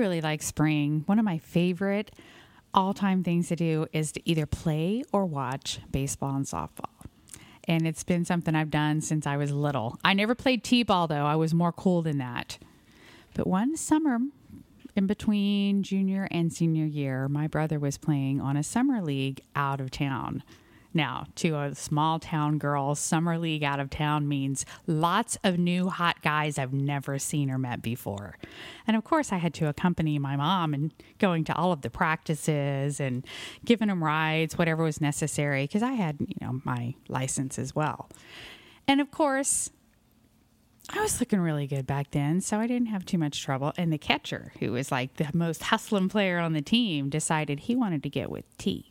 really like spring. One of my favorite all time things to do is to either play or watch baseball and softball. And it's been something I've done since I was little. I never played T ball, though. I was more cool than that. But one summer, in between junior and senior year, my brother was playing on a summer league out of town. Now, to a small town girl, summer league out of town means lots of new hot guys I've never seen or met before. And of course, I had to accompany my mom and going to all of the practices and giving them rides, whatever was necessary, because I had, you know, my license as well. And of course, I was looking really good back then, so I didn't have too much trouble. And the catcher, who was like the most hustling player on the team, decided he wanted to get with T.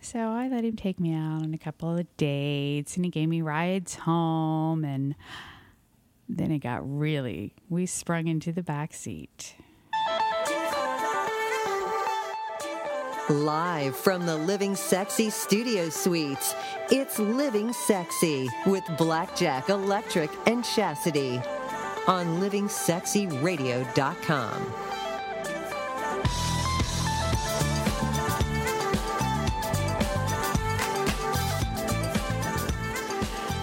So I let him take me out on a couple of dates and he gave me rides home and then it got really we sprung into the back seat. Live from the Living Sexy Studio Suites, it's Living Sexy with Blackjack Electric and Chastity on livingsexyradio.com.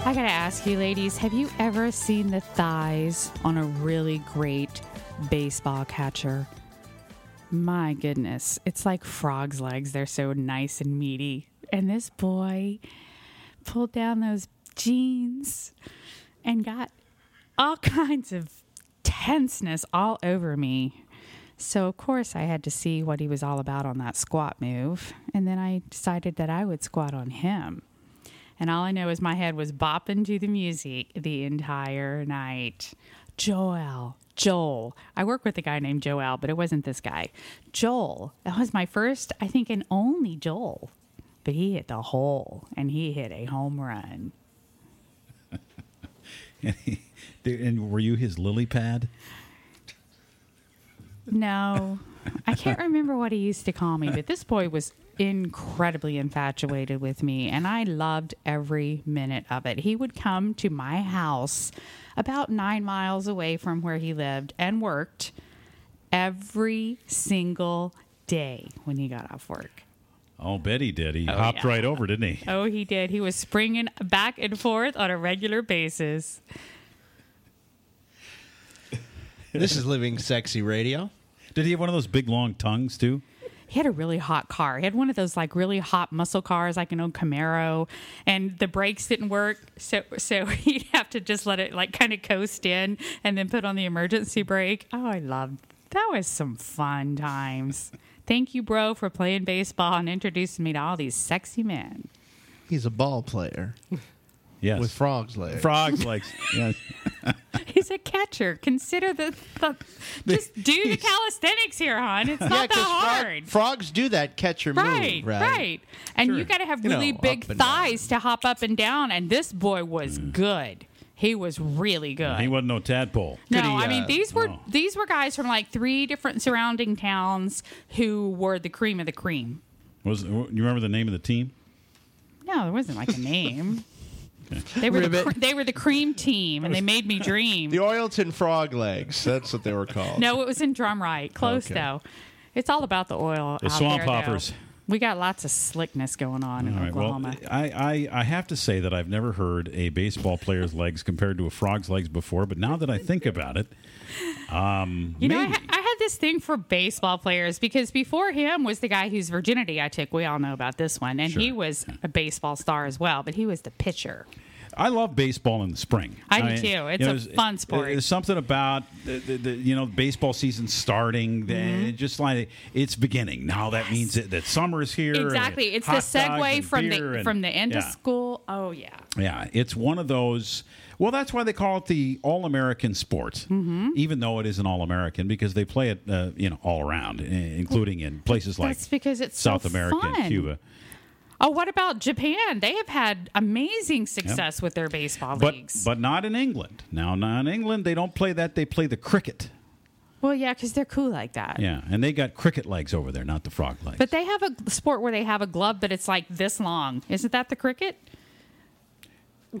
I gotta ask you, ladies, have you ever seen the thighs on a really great baseball catcher? My goodness, it's like frog's legs. They're so nice and meaty. And this boy pulled down those jeans and got all kinds of tenseness all over me. So, of course, I had to see what he was all about on that squat move. And then I decided that I would squat on him. And all I know is my head was bopping to the music the entire night. Joel, Joel. I work with a guy named Joel, but it wasn't this guy. Joel. That was my first, I think, and only Joel. But he hit the hole and he hit a home run. and were you his lily pad? No, I can't remember what he used to call me, but this boy was incredibly infatuated with me, and I loved every minute of it. He would come to my house about nine miles away from where he lived and worked every single day when he got off work. Oh, bet he did. He oh, hopped yeah. right over, didn't he? Oh, he did. He was springing back and forth on a regular basis. This is Living Sexy Radio. Did he have one of those big long tongues too? He had a really hot car. He had one of those like really hot muscle cars, like an old Camaro, and the brakes didn't work. So so he'd have to just let it like kind of coast in and then put on the emergency brake. Oh, I loved that was some fun times. Thank you, bro, for playing baseball and introducing me to all these sexy men. He's a ball player. Yes. With frogs legs. Frogs legs. yes. He's a catcher. Consider the, the just do the calisthenics here, hon. It's not yeah, that hard. Frog, frogs do that catcher right, move, right? Right. And sure. you got to have really you know, big thighs down. to hop up and down. And this boy was mm. good. He was really good. He wasn't no tadpole. No, he, I mean uh, these were oh. these were guys from like three different surrounding towns who were the cream of the cream. Was you remember the name of the team? No, there wasn't like a name. They were the, they were the cream team, and they made me dream. The Oilton Frog Legs. That's what they were called. No, it was in Drumright. Close okay. though. It's all about the oil. The swamp there, hoppers. Though. We got lots of slickness going on in Oklahoma. Well, I, I, I have to say that I've never heard a baseball player's legs compared to a frog's legs before, but now that I think about it, um, you know, I, I, had this thing for baseball players because before him was the guy whose virginity I took. We all know about this one, and sure. he was a baseball star as well, but he was the pitcher. I love baseball in the spring. I, I do too. It's you know, a fun sport. There's something about the, the, the you know baseball season starting. Mm-hmm. Just like it's beginning now. That yes. means that, that summer is here. Exactly. It's the segue from the and, from the end yeah. of school. Oh yeah. Yeah, it's one of those. Well, that's why they call it the All American sport, mm-hmm. even though it isn't All American because they play it, uh, you know, all around, including in places like that's because it's South so America fun. and Cuba. Oh, what about Japan? They have had amazing success yep. with their baseball but, leagues. But not in England. Now, not in England, they don't play that. They play the cricket. Well, yeah, because they're cool like that. Yeah, and they got cricket legs over there, not the frog legs. But they have a sport where they have a glove, but it's like this long. Isn't that the cricket?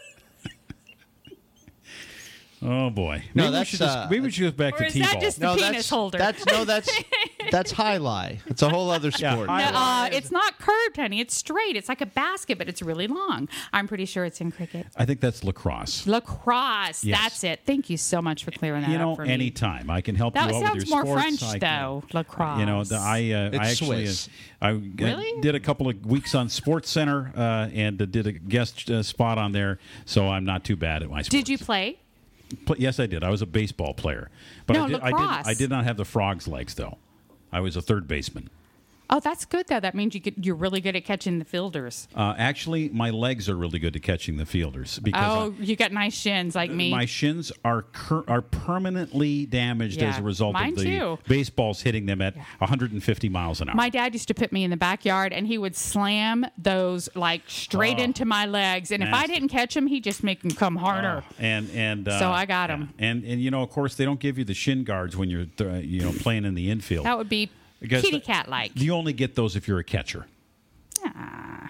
Oh boy. No, maybe we that's, should just, uh, maybe we should go back Or to is t-ball. that just- The no, penis that's holder. That's no, that's that's jai alai. It's a whole other sport. high No, uh, it's not curved, honey. It's straight. It's like a basket, but it's really long. I'm pretty sure it's in cricket. I think that's lacrosse. Lacrosse. Yes. That's it. Thank you so much for clearing that You know, up for me. anytime I can help That you out with sounds more. French, I can- though, lacrosse. You know, the, I uh, I actually Swiss. uh, I uh, Really? did a couple of weeks on Sports Center uh, and uh, did a guest uh, spot on there, so I'm not too bad at my. Sports. Did you play? Pl- yes, I did. I was a baseball player, but No, I, did, I did. I did not have the frog's legs though. I was a third baseman. Oh, that's good though. That means you could, you're really good at catching the fielders. Uh, actually, my legs are really good at catching the fielders because I- Oh, you got nice shins like me. my shins are cur- are permanently damaged as a result mine of the too. baseballs hitting them at 150 miles an hour. My dad used to put me in the backyard and he would slam those like straight Oh. into my legs. And if I didn't catch them, he'd just make them come harder. and and uh, So I got yeah. 'em. And and you know, of course, they don't give you the shin guards when you're th- you know playing in the infield. That would be kitty cat like. You only get those if you're a catcher. Ah.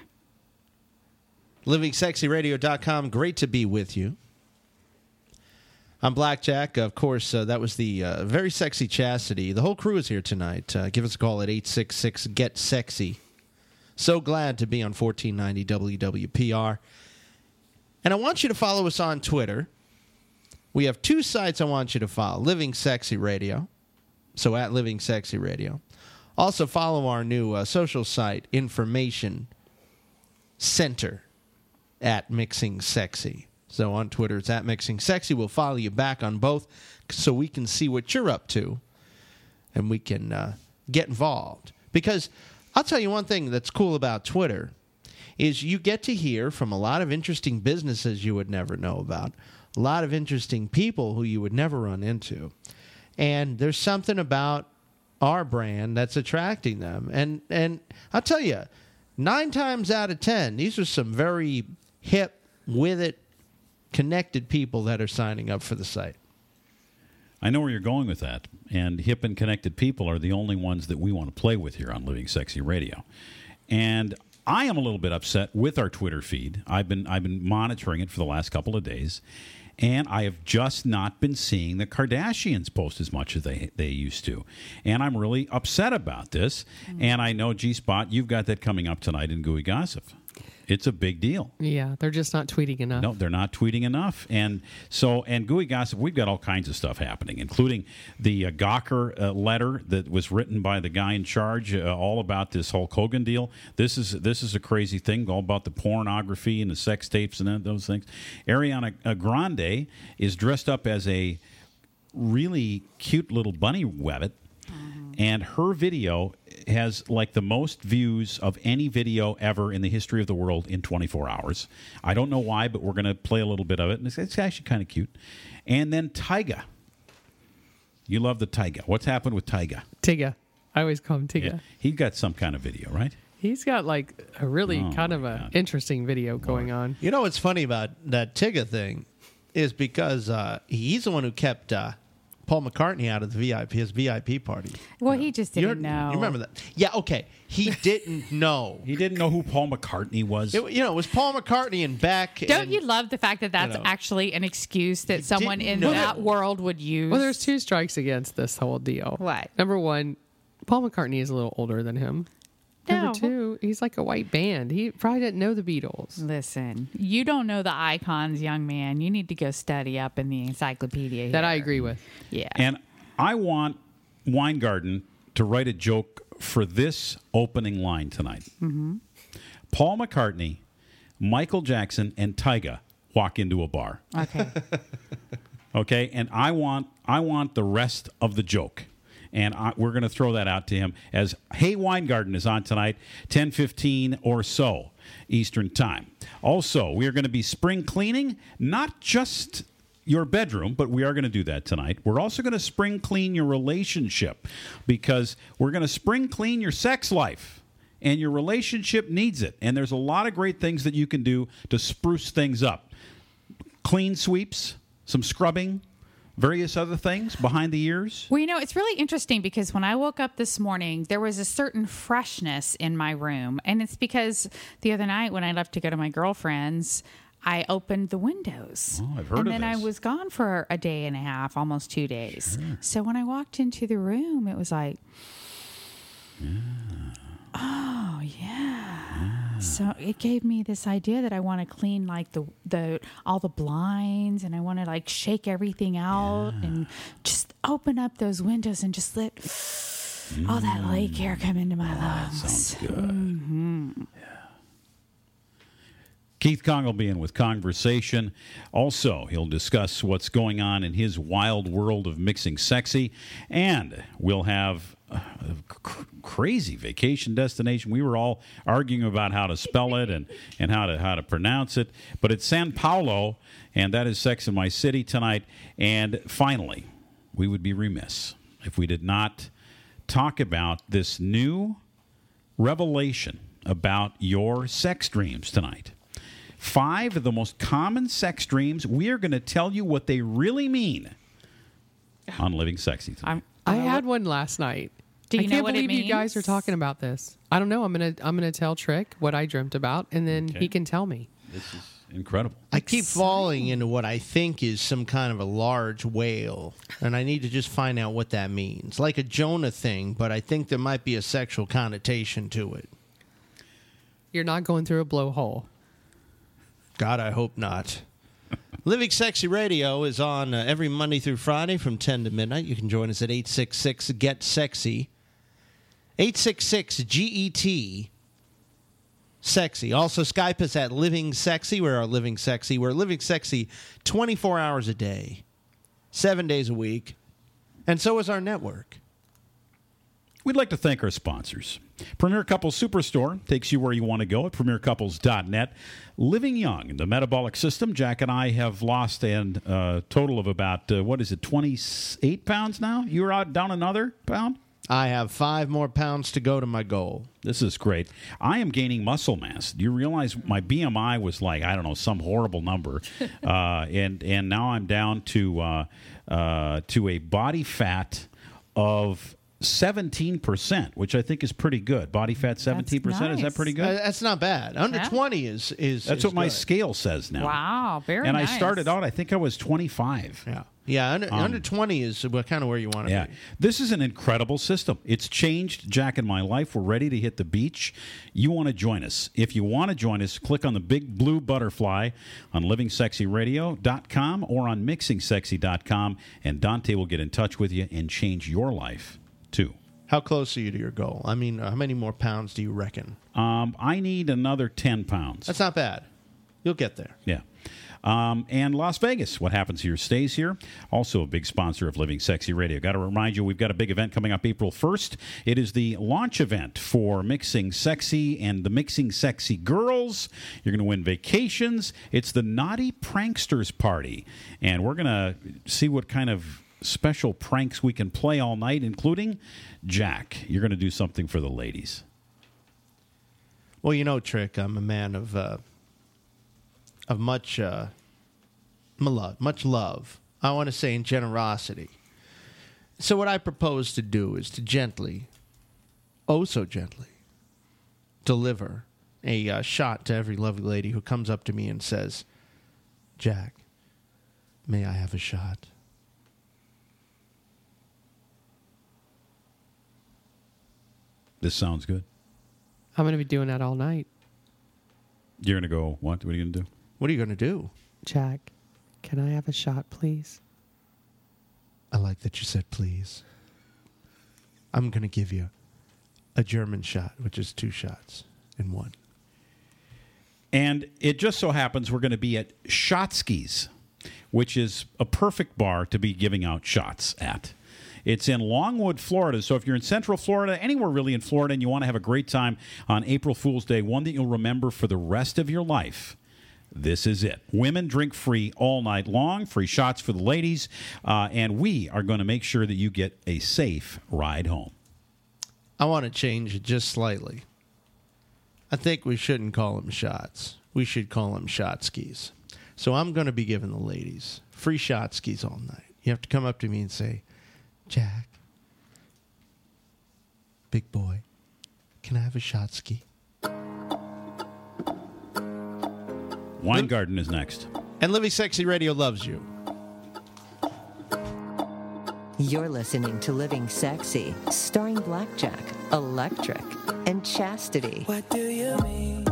LivingSexyRadio.com. Great to be with you. I'm Blackjack. Of course, uh, that was the uh, very sexy Chastity. The whole crew is here tonight. Uh, give us a call at 866 Get Sexy. So glad to be on 1490 WWPR. And I want you to follow us on Twitter. We have two sites I want you to follow Living Sexy Radio. So at Living Sexy Radio. Also, follow our new uh, social site, Information Center at Mixing Sexy. So on Twitter, it's at Mixing Sexy. We'll follow you back on both so we can see what you're up to and we can uh, get involved. Because I'll tell you one thing that's cool about Twitter is you get to hear from a lot of interesting businesses you would never know about, a lot of interesting people who you would never run into. And there's something about our brand that's attracting them. And and I'll tell you, nine times out of ten, these are some very hip, with it, connected people that are signing up for the site. I know where you're going with that. And hip and connected people are the only ones that we want to play with here on Living Sexy Radio. And I am a little bit upset with our Twitter feed. I've been I've been monitoring it for the last couple of days, and I have just not been seeing the Kardashians post as much as they they used to. And I'm really upset about this. And I know G Spot, you've got that coming up tonight in Gooey Gossip. It's a big deal. Yeah, they're just not tweeting enough. No, they're not tweeting enough, and so and Gooey Gossip, we've got all kinds of stuff happening, including the uh, Gawker uh, letter that was written by the guy in charge, uh, all about this Hulk Hogan deal. This is this is a crazy thing, all about the pornography and the sex tapes and those things. Ariana uh, Grande is dressed up as a really cute little bunny rabbit, and her video has like the most views of any video ever in the history of the world in 24 hours. I don't know why, but we're going to play a little bit of it, and it's, it's actually kind of cute. And then Tyga. You love the Tyga. What's happened with Tyga? Tigga. I always call him Tigga. He got some kind of video, right? He's got like a really Oh, kind of an interesting video going on. You know what's funny about that Tigga thing is because uh, he's the one who kept uh, Paul McCartney out of the VIP his VIP party. well, he just You're- didn't know. You remember that? Yeah. Okay. He didn't know. He didn't know who Paul McCartney was. It, you know, it was Paul McCartney and Beck. Don't and- you love the fact that that's know. actually an excuse that someone in know. that world would use? Well, there's two strikes against this whole deal. What? Number one, Paul McCartney is a little older than him. No. Number two, he's like a white band. He probably didn't know the Beatles. Listen, you don't know the icons, young man. You need to go study up in the encyclopedia. That I agree with. Yeah. And I want Weingarten to write a joke for this opening line tonight. Mm-hmm. Paul McCartney, Michael Jackson, and Tyga walk into a bar. okay. Okay, and I want I want the rest of the joke. And I, we're going to throw that out to him as Hey Weingarten is on tonight, 10:15 or so Eastern Time. Also, we are going to be spring cleaning, not just your bedroom, but we are going to do that tonight. We're also going to spring clean your relationship because we're going to spring clean your sex life and your relationship needs it. And there's a lot of great things that you can do to spruce things up clean sweeps, some scrubbing, various other things behind the ears. Well, you know, it's really interesting because when I woke up this morning, there was a certain freshness in my room. And it's because the other night when I left to go to my girlfriend's, I opened the windows. Oh, I've heard and of then I was gone for a day and a half, almost two days. So when I walked into the room, it was like, oh yeah. So it gave me this idea that I want to clean like the the all the blinds, and I want to like shake everything out and just open up those windows and just let all that mm. lake air come into my ah, lungs. Sounds good. Mm-hmm. Yeah. Keith Kong will be in with conversation. Also, he'll discuss what's going on in his wild world of mixing sexy, and we'll have crazy vacation destination. We were all arguing about how to spell it and, and how to how to pronounce it, but it's San Paulo, and that is Sex in My City tonight. And finally, we would be remiss if we did not talk about this new revelation about your sex dreams tonight. Five of the most common sex dreams. We are going to tell you what they really mean on Living Sexy tonight. I'm, I uh, had one last night. Do you I know can't what it believe you guys are means? talking about this. I don't know. I'm gonna I'm gonna tell Trick what I dreamt about, and then Okay. he can tell me. this is incredible. I keep falling into what I think is some kind of a large whale, and I need to just find out what that means. Like a Jonah thing, but I think there might be a sexual connotation to it. You're not going through a blowhole. God, I hope not. Living Sexy Radio is on uh, every Monday through Friday from 10 to midnight. You can join us at 866 Get Sexy. 866 GET Sexy. Also, Skype us at Living Sexy. We're our Living Sexy. We're Living Sexy 24 hours a day, seven days a week. And so is our network. We'd like to thank our sponsors. Premier Couples Superstore takes you where you want to go at premiercouples.net. Living Young, the metabolic system. Jack and I have lost a uh, total of about, uh, what is it, 28 pounds now? You're out down another pound? I have five more pounds to go to my goal. This is great. I am gaining muscle mass. Do you realize my BMI was like I don't know some horrible number, uh, and and now I'm down to uh, uh, to a body fat of seventeen percent, which I think is pretty good. Body fat seventeen percent is that nice. pretty Uh, good? that's not bad. Under Yeah. 20 is is That's is what my scale says now. Wow, very And I started out, I think I was twenty five. Yeah, yeah. Under, under twenty is what kind of where you want to Um, Yeah, be. this is an incredible system. It's changed Jack and my life. We're ready to hit the beach. You want to join us. If you want to join us, click on the big blue butterfly on livingsexyradio.com or on mixingsexy.com, and Dante will get in touch with you and change your life too. How close are you to your goal? I mean, how many more pounds do you reckon? Um, I need another 10 pounds. That's not bad. You'll get there. Yeah. Um, and Las Vegas, what happens here stays here. Also, a big sponsor of Living Sexy Radio. Got to remind you, we've got a big event coming up April 1st. It is the launch event for Mixing Sexy and the Mixing Sexy Girls. You're going to win vacations. It's the Naughty Pranksters Party. And we're going to see what kind of special pranks we can play all night, including Jack. You're going to do something for the ladies. Well, you know, Trick, I'm a man of uh, of much uh, love, much love. I want to say in generosity. So what I propose to do is to gently, oh so gently, deliver a uh, shot to every lovely lady who comes up to me and says, "Jack, may I have a shot?" This sounds good. I'm gonna be doing that all night. You're going to go, what? What are you going to do? What are you going to do? Jack, can I have a shot, please? I like that you said please. I'm going to give you a German shot, which is two shots in one. And it just so happens we're going to be at Shotsky's, which is a perfect bar to be giving out shots at. It's in Longwood, Florida. So if you're in Central Florida, anywhere really in Florida, and you want to have a great time on April Fool's Day, one that you'll remember for the rest of your life, this is it. Women drink free all night long, free shots for the ladies, uh, and we are going to make sure that you get a safe ride home. I want to change it just slightly. I think we shouldn't call them shots. We should call them shot skis. So I'm going to be giving the ladies free shot skis all night. You have to come up to me and say, Jack, big boy, can I have a shot ski? Weingarten is next. And Living Sexy Radio loves you. You're listening to Living Sexy, starring Blackjack, Electric, and Chastity. What do you mean?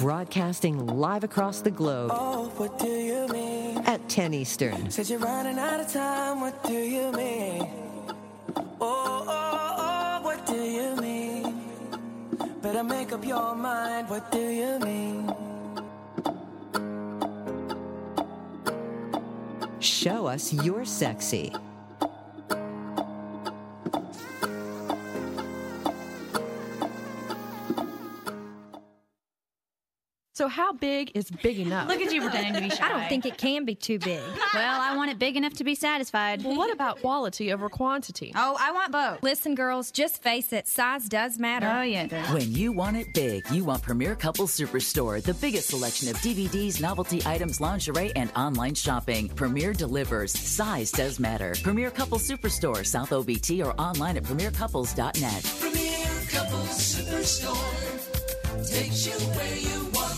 Broadcasting live across the globe Oh, what do you mean? at 10 Eastern. Said you're running out of time. What do you mean? Oh, oh, oh, what do you mean? Better make up your mind. What do you mean? Show us you're sexy. So how big is big enough? Look at you pretending to be shy. I don't think it can be too big. Well, I want it big enough to be satisfied. Well, what about quality over quantity? Oh, I want both. Listen, girls, just face it, size does matter. Oh, yeah. it does. When you want it big, you want Premier Couples Superstore, the biggest selection of DVDs, novelty items, lingerie, and online shopping. Premier delivers. Size does matter. Premier Couples Superstore, South OBT, or online at premiercouples.net. Premier Couples Superstore takes you where you want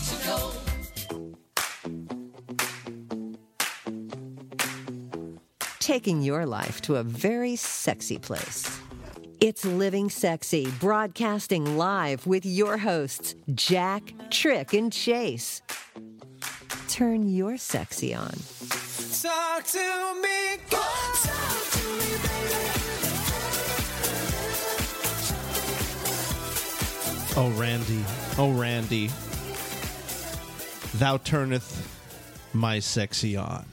taking your life to a very sexy place. It's Living Sexy, broadcasting live with your hosts, Jack, Trick, and Chase. Turn your sexy on. Talk to me. Talk to me, baby. Oh, Randy. Oh, Randy. Thou turneth my sexy on.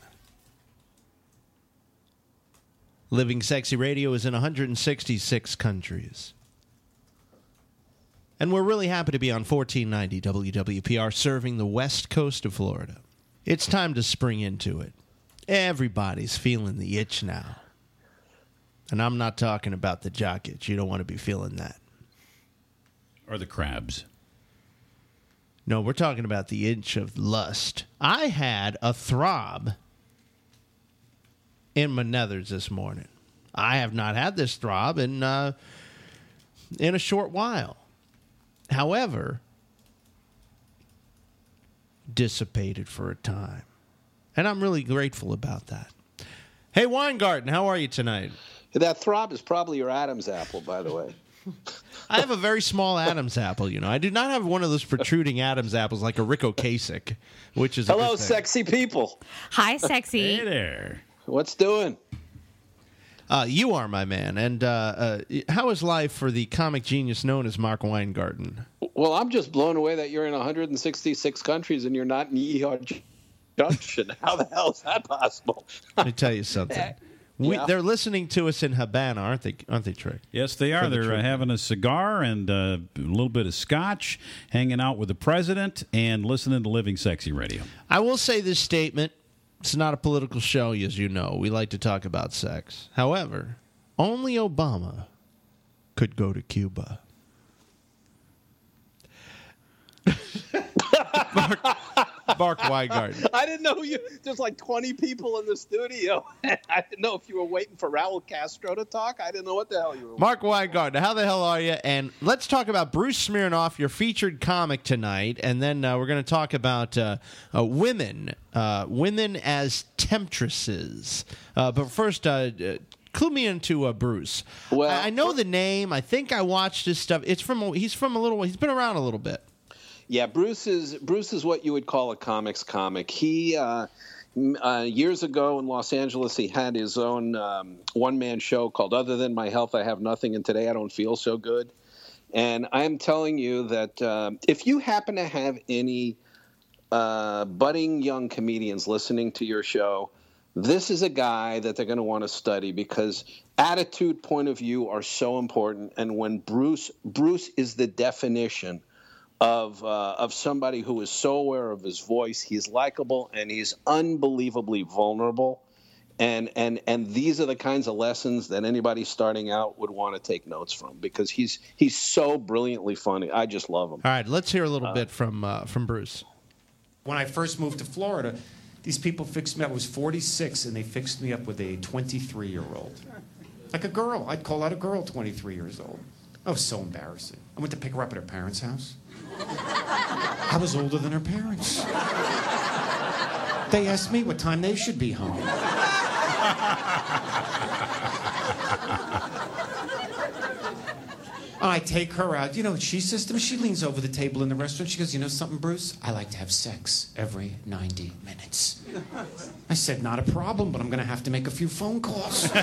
Living Sexy Radio is in 166 countries. And we're really happy to be on 1490 WWPR serving the west coast of Florida. It's time to spring into it. Everybody's feeling the itch now. And I'm not talking about the jock itch. You don't want to be feeling that. Or the crabs. No, we're talking about the inch of lust. I had a throb in my nethers this morning. I have not had this throb in uh, in a short while. However, dissipated for a time, and I'm really grateful about that. Hey, Weingarten, how are you tonight? That throb is probably your Adam's apple, by the way. I have a very small Adam's apple. You know, I do not have one of those protruding Adam's apples like a Ric Ocasek, which is a Hello, good thing. sexy people. Hi, sexy. Hey there. What's doing? Uh, you are my man. And uh, uh, how is life for the comic genius known as Mark Weingarten? Well, I'm just blown away that you're in 166 countries and you're not in Yeehaw Junction. How the hell is that possible? Let me tell you something. We, Yeah. They're listening to us in Havana, aren't they? Aren't they, Trick? Yes, they are. The They're uh, having a cigar and uh, a little bit of scotch, hanging out with the president, and listening to Living Sexy Radio. I will say this statement. It's not a political show, as you know. We like to talk about sex. However, only Obama could go to Cuba. Mark, Mark Weingarten. I didn't know you. There's like 20 people in the studio. I didn't know if you were waiting for Raul Castro to talk. I didn't know what the hell you were. Mark Weingarten, how the hell are you? And let's talk about Bruce Smirnoff, your featured comic tonight, and then uh, we're going to talk about uh, uh, women, uh, women as temptresses. Uh, but first, uh, uh, clue me into uh, Bruce. Well- I, I know the name. I think I watched his stuff. It's from he's from a little. He's been around a little bit. Yeah, Bruce is Bruce is what you would call a comics comic. He uh, uh, years ago in Los Angeles, he had his own um, one man show called "Other Than My Health, I Have Nothing," and today I don't feel so good. And I'm telling you that um if you happen to have any uh, budding young comedians listening to your show, this is a guy that they're going to want to study because attitude, point of view are so important. And when Bruce Bruce is the definition of uh, of somebody who is so aware of his voice, he's likable and he's unbelievably vulnerable. And, and and these are the kinds of lessons that anybody starting out would want to take notes from because he's he's so brilliantly funny. I just love him. All right, let's hear a little bit from uh, from Bruce. When I first moved to Florida, these people fixed me up. I was 46, and they fixed me up with a 23 year old. Like a girl. I'd call out a girl 23 years old. I was so embarrassing. I went to pick her up at her parents' house. I was older than her parents. They asked me what time they should be home. I take her out. You know what she says to me? She leans over the table in the restaurant. She goes, You know something, Bruce? I like to have sex every 90 minutes. I said, Not a problem, but I'm going to have to make a few phone calls.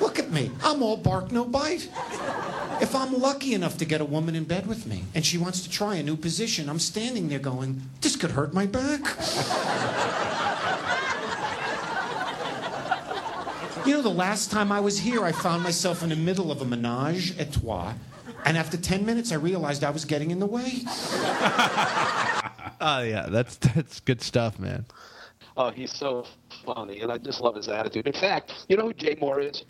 Look at me. I'm all bark, no bite. If I'm lucky enough to get a woman in bed with me and she wants to try a new position, I'm standing there going, This could hurt my back. You know, the last time I was here, I found myself in the middle of a menage a trois, and after 10 minutes, I realized I was getting in the way. Oh yeah, that's that's good stuff, man. Oh, he's so funny, and I just love his attitude. In fact, you know who Jay Mohr is?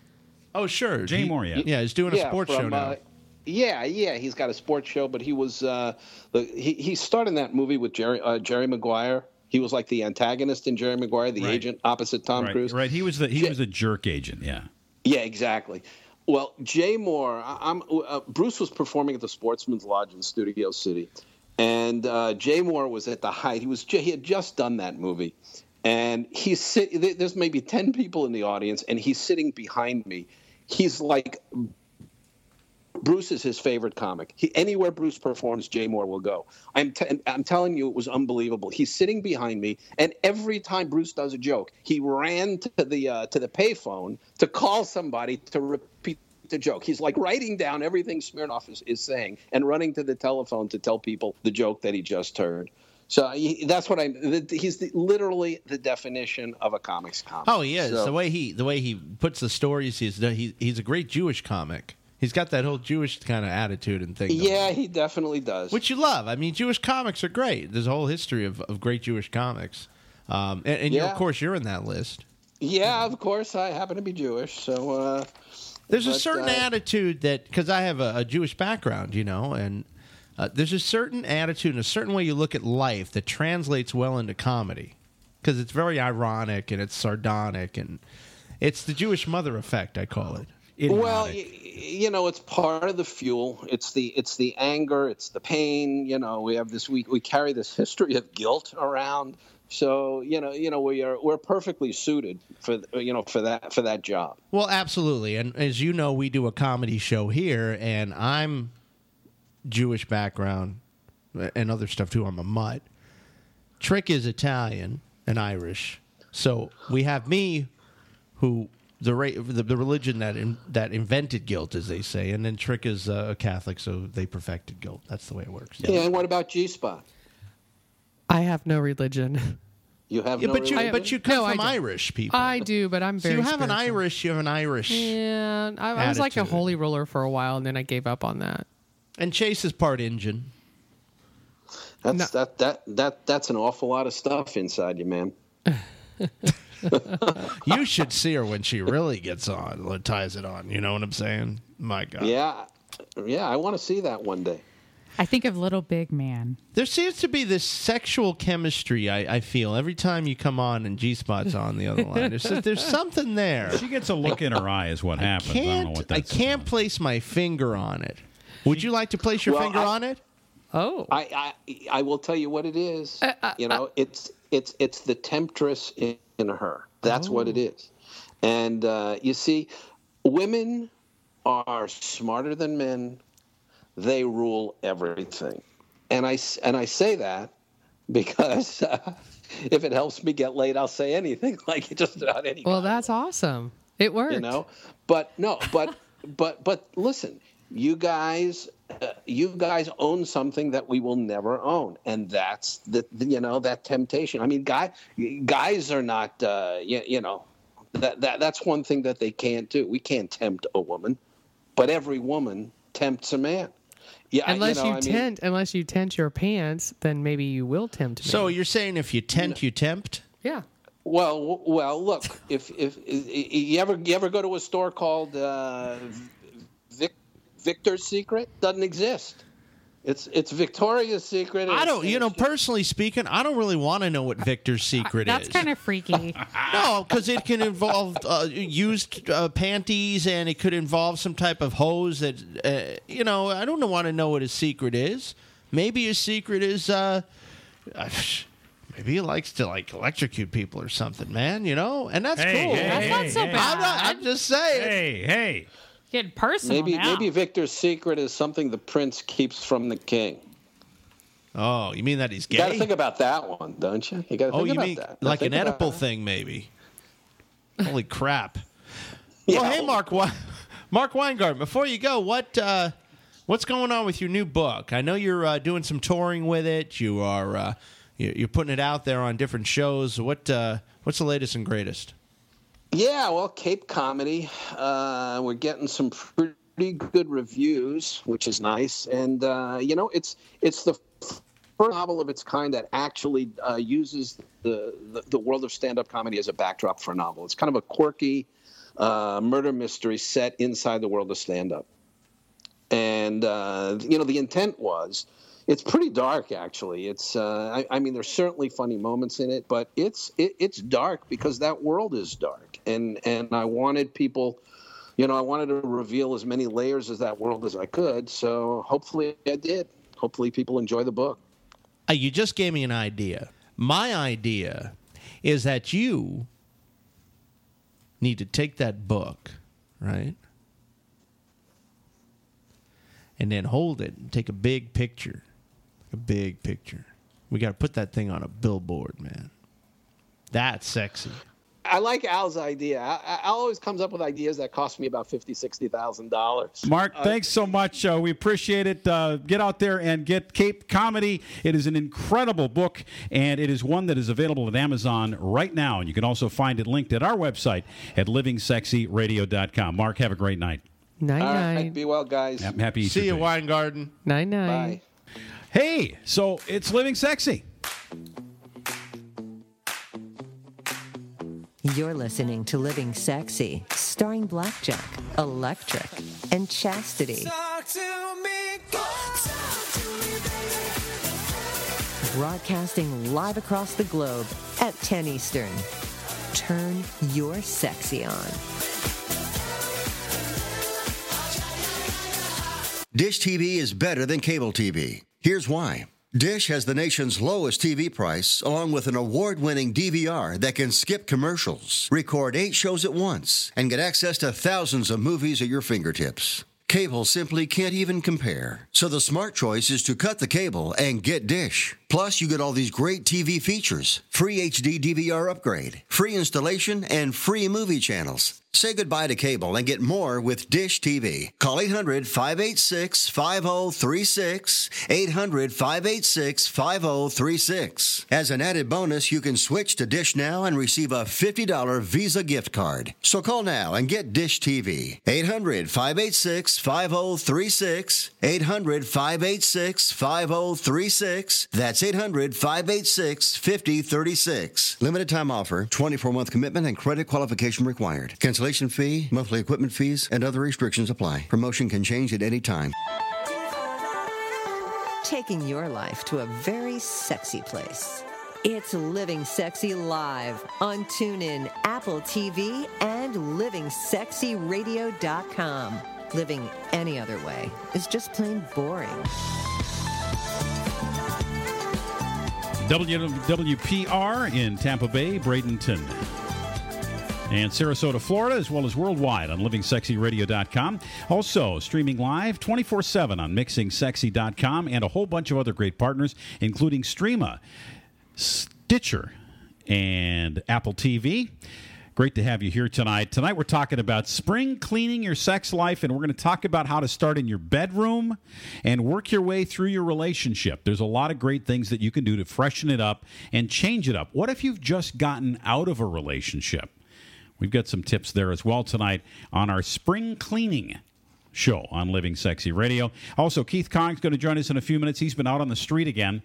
Oh sure, Jay He- Mohr, yeah. yeah, he's doing a Yeah, sports show now. uh, yeah, yeah, he's got a sports show, but he was uh, the, he he starred in that movie with Jerry uh, Jerry Maguire. He was like the antagonist in Jerry Maguire, the Right. agent opposite Tom right, Cruise. right. He was the he was a jerk agent. Yeah. Yeah, exactly. Well, Jay Mohr, I- I'm uh, Bruce was performing at the Sportsman's Lodge in Studio City, and uh, Jay Mohr was at the height. He was he had just done that movie, and he's sit, There's maybe ten people in the audience, and he's sitting behind me. He's like. Bruce is his favorite comic. He, anywhere Bruce performs, Jay Mohr will go. I'm, t- I'm telling you, it was unbelievable. He's sitting behind me, and every time Bruce does a joke, he ran to the uh, to the payphone to call somebody to repeat the joke. He's like writing down everything Smirnoff is, is saying and running to the telephone to tell people the joke that he just heard. So he, that's what I. He's the, literally the definition of a comics comic. Oh, he is. So- the way he the way he puts the stories, he's he, he's a great Jewish comic. He's got that whole Jewish kind of attitude and thing. yeah, he definitely does. which you love. I mean, Jewish comics are great. There's a whole history of, of great Jewish comics, um, and, and you're, Yeah. of course you're in that list. Yeah, of course. I happen to be Jewish, so. Uh, There's a certain uh, attitude that because I have a, a Jewish background, you know, and uh, there's a certain attitude and a certain way you look at life that translates well into comedy because it's very ironic and it's sardonic and it's the Jewish mother effect, I call it. Well, y- you know, it's part of the fuel. It's the it's the anger. It's the pain. You know, we have this we we carry this history of guilt around. So you know, you know, we are we're perfectly suited for you know for that for that job. Well, absolutely. And as you know, we do a comedy show here, and I'm Jewish background and other stuff too. I'm a mutt. Trick is Italian and Irish. So we have me, who the ra- the, the religion that in, that invented guilt, as they say, and then Trick is uh, a Catholic, so they perfected guilt. That's the way it works. Yeah. and what about G Spot? I have no religion. You have Yeah, no but you religion? but you come No, I from. Irish people. I do, but I'm so very. you have an. Irish. You have an Irish. Yeah, I, I was like a holy roller for a while, and then I gave up on that. And Chase is part engine. That's that that that that's an awful lot of stuff inside you, man. you should see her when she really gets on, or ties it on. You know what I'm saying? My God. Yeah, yeah. I want to see that one day. I think of Little Big Man. There seems to be this sexual chemistry. I, I feel every time you come on and G Spot's on the other line. There's there's something there. She gets a look in her eye, is what happens. I don't know Can't what I can't place my finger on it. Would you like to place your Well, finger I- on it? Oh, I, I I will tell you what it is. Uh, you know, it's it's it's the temptress in, in her. That's what Oh. it is. And uh, you see, women are smarter than men. They rule everything. And I and I say that because uh, if it helps me get laid, I'll say anything like just about anything. well, that's awesome. It worked. you know but no but but but listen you guys uh, you guys own something that we will never own and that's the, the- you know that temptation i mean guy guys are not uh you, you know that, that that's one thing that they can't do we can't tempt a woman but every woman tempts a man yeah I- unless you, know, I mean- tent, unless you tent your pants, then maybe you will tempt me. So you're saying if you tent, you tempt? yeah. Well, well, look. If if, if you ever you ever go to a store called uh, Vic, Victor's Secret, doesn't exist. It's it's Victoria's Secret. I don't, you know, personally speaking, I don't really want to know what Victor's secret That's is. That's kind of freaky. No, because it can involve uh, used uh, panties and it could involve some type of hose that, uh, you know, I don't want to know what his secret is. Maybe his secret is, uh, maybe he likes to like electrocute people or something, man, you know? And that's Hey, cool. hey, That's not so hey. bad. I'm, not, I'm just saying. Hey, hey. Getting personal maybe now. maybe Victor's secret is something the prince keeps from the king. Oh, you mean that he's You got to think about that one, don't you? You got to Oh, you about mean that. like an edible thing, maybe? Holy crap! Yeah. Well, hey, Mark, Wei- Mark Weingarten. Before you go, what uh, what's going on with your new book? I know you're uh, doing some touring with it. You are uh, you- you're putting it out there on different shows. What uh, what's the latest and greatest? Yeah, well, Cape Comedy. Uh, we're getting some pretty good reviews, which is nice. And uh, you know, it's it's the first novel of its kind that actually uh, uses the, the the world of stand-up comedy as a backdrop for a novel. It's kind of a quirky uh, murder mystery set inside the world of stand-up. And uh, you know, the intent was. It's pretty dark, actually. It's, uh, I, I mean, there's certainly funny moments in it, but it's it, it's dark because that world is dark, and and I wanted people, you know, I wanted to reveal as many layers of that world as I could. So hopefully, I did. Hopefully, people enjoy the book. Uh, you just gave me an idea. My idea is that you need to take that book, right? And then hold it and take a big picture. A big picture. We got to put that thing on a billboard, man. That's sexy. I like Al's idea. Al, Al always comes up with ideas that cost me about fifty, sixty thousand dollars. Mark, thanks so much. Uh, we appreciate it. Uh, get out there and get Cape Comedy. It is an incredible book, and it is one that is available at Amazon right now. And you can also find it linked at our website at livingsexyradio.com. Mark, have a great night. Night night. right, be well, guys. Ha- Happy Easter. See you, to Weingarten. Night night. Bye. Hey, so it's Living Sexy. You're listening to Living Sexy, starring Blackjack, Electric, and Chastity. Talk to me, talk to me. Broadcasting live across the globe at 10 Eastern. Turn your sexy on. Dish TV is better than cable TV. Here's why. Dish has the nation's lowest TV price, along with an award winning DVR that can skip commercials, record eight shows at once, and get access to thousands of movies at your fingertips. Cable simply can't even compare. So the smart choice is to cut the cable and get Dish. Plus, you get all these great TV features free HD DVR upgrade, free installation, and free movie channels. Say goodbye to cable and get more with Dish TV. Call 800 586 5036. 800 586 5036. As an added bonus, you can switch to Dish now and receive a $50 Visa gift card. So call now and get Dish TV. 800 586 5036. 800 586 5036. That's 800 586 5036. Limited time offer, 24 month commitment, and credit qualification required. Cancellation fee, monthly equipment fees, and other restrictions apply. Promotion can change at any time. Taking your life to a very sexy place. It's Living Sexy Live on TuneIn, Apple TV, and livingsexyradio.com. Living any other way is just plain boring. WWPR in Tampa Bay, Bradenton, and Sarasota, Florida, as well as worldwide on livingsexyradio.com. Also, streaming live 24 7 on mixingsexy.com and a whole bunch of other great partners, including Streama, Stitcher, and Apple TV. Great to have you here tonight. Tonight we're talking about spring cleaning your sex life, and we're going to talk about how to start in your bedroom and work your way through your relationship. There's a lot of great things that you can do to freshen it up and change it up. What if you've just gotten out of a relationship? We've got some tips there as well tonight on our spring cleaning show on Living Sexy Radio. Also, Keith Kong's going to join us in a few minutes. He's been out on the street again.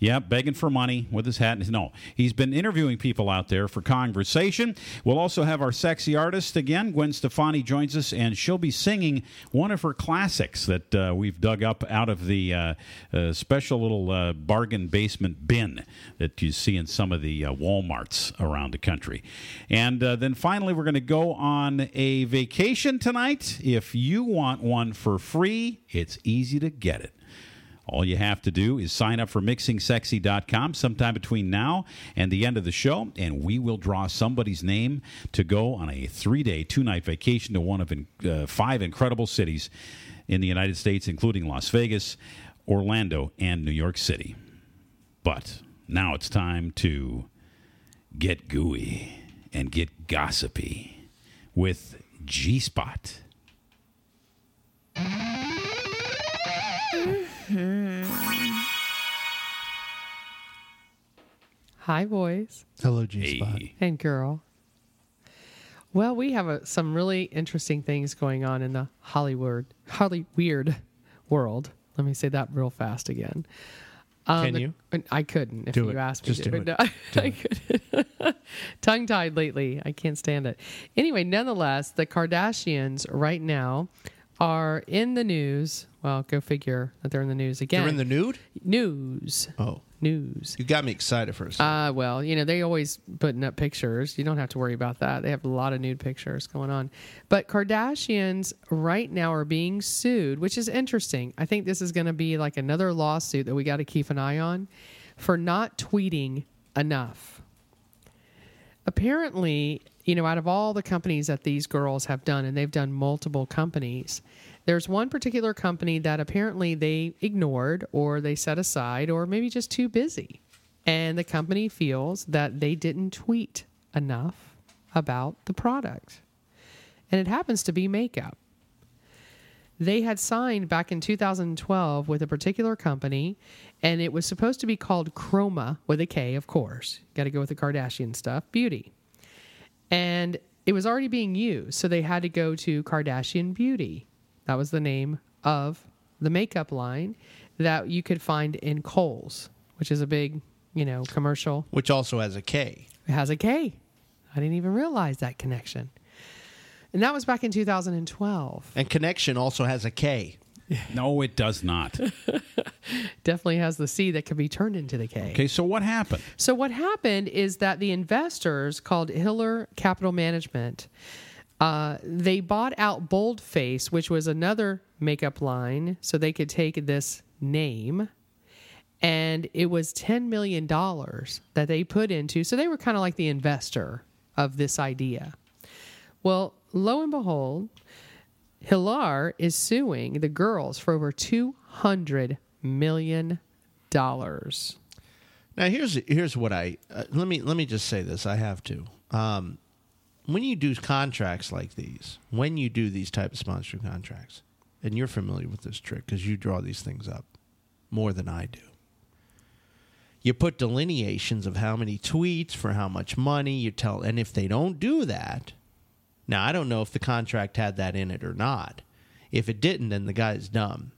Yeah, begging for money with his hat. No, he's been interviewing people out there for conversation. We'll also have our sexy artist again. Gwen Stefani joins us, and she'll be singing one of her classics that uh, we've dug up out of the uh, uh, special little uh, bargain basement bin that you see in some of the uh, Walmarts around the country. And uh, then finally, we're going to go on a vacation tonight. If you want one for free, it's easy to get it. All you have to do is sign up for mixingsexy.com sometime between now and the end of the show, and we will draw somebody's name to go on a three day, two night vacation to one of uh, five incredible cities in the United States, including Las Vegas, Orlando, and New York City. But now it's time to get gooey and get gossipy with G Spot. Mm-hmm. Hi, boys. Hello, G Spot. And girl. Well, we have a, some really interesting things going on in the Hollywood, Holly weird world. Let me say that real fast again. Um, Can the- you? I couldn't if Do you it. asked me Just to. do but it. no, Do I it. couldn't. Tongue tied lately. I can't stand it. Anyway, nonetheless, the Kardashians right now are in the news. Well, go figure that they're in the news again. They're in the nude? News. Oh. News. You got me excited for a second. Uh, well, you know, they always putting up pictures. You don't have to worry about that. They have a lot of nude pictures going on. But Kardashians right now are being sued, which is interesting. I think this is going to be like another lawsuit that we got to keep an eye on for not tweeting enough. Apparently, you know, out of all the companies that these girls have done, and they've done multiple companies, there's one particular company that apparently they ignored or they set aside or maybe just too busy. And the company feels that they didn't tweet enough about the product. And it happens to be makeup. They had signed back in 2012 with a particular company, and it was supposed to be called Khroma with a K, of course. Got to go with the Kardashian stuff, beauty. And it was already being used, so they had to go to Kardashian Beauty. That was the name of the makeup line that you could find in Kohl's, which is a big, you know, commercial. Which also has a K. It has a K. I didn't even realize that connection. And that was back in 2012. And Connection also has a K. No, it does not. Definitely has the C that can be turned into the K. Okay, so what happened? So what happened is that the investors called Hillair Capital Management, uh, they bought out Boldface, which was another makeup line, so they could take this name. And it was $10 million that they put into. So they were kind of like the investor of this idea. Well, lo and behold, Hillair is suing the girls for over $200 million. Now here's here's what I uh, let me let me just say this. I have to. Um, when you do contracts like these, when you do these type of sponsoring contracts, and you're familiar with this trick because you draw these things up more than I do. You put delineations of how many tweets for how much money you tell, and if they don't do that, now I don't know if the contract had that in it or not. If it didn't, then the guy's dumb.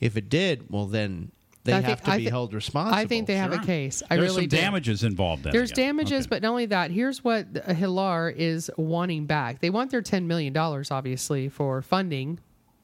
If it did, well then they I have think- to I be thi- held responsible. I think they have a case. I There's really some do. damages involved. Then, There's I guess. damages, but not only that. Here's what uh, Hillair is wanting back. They want their ten million dollars, obviously, for funding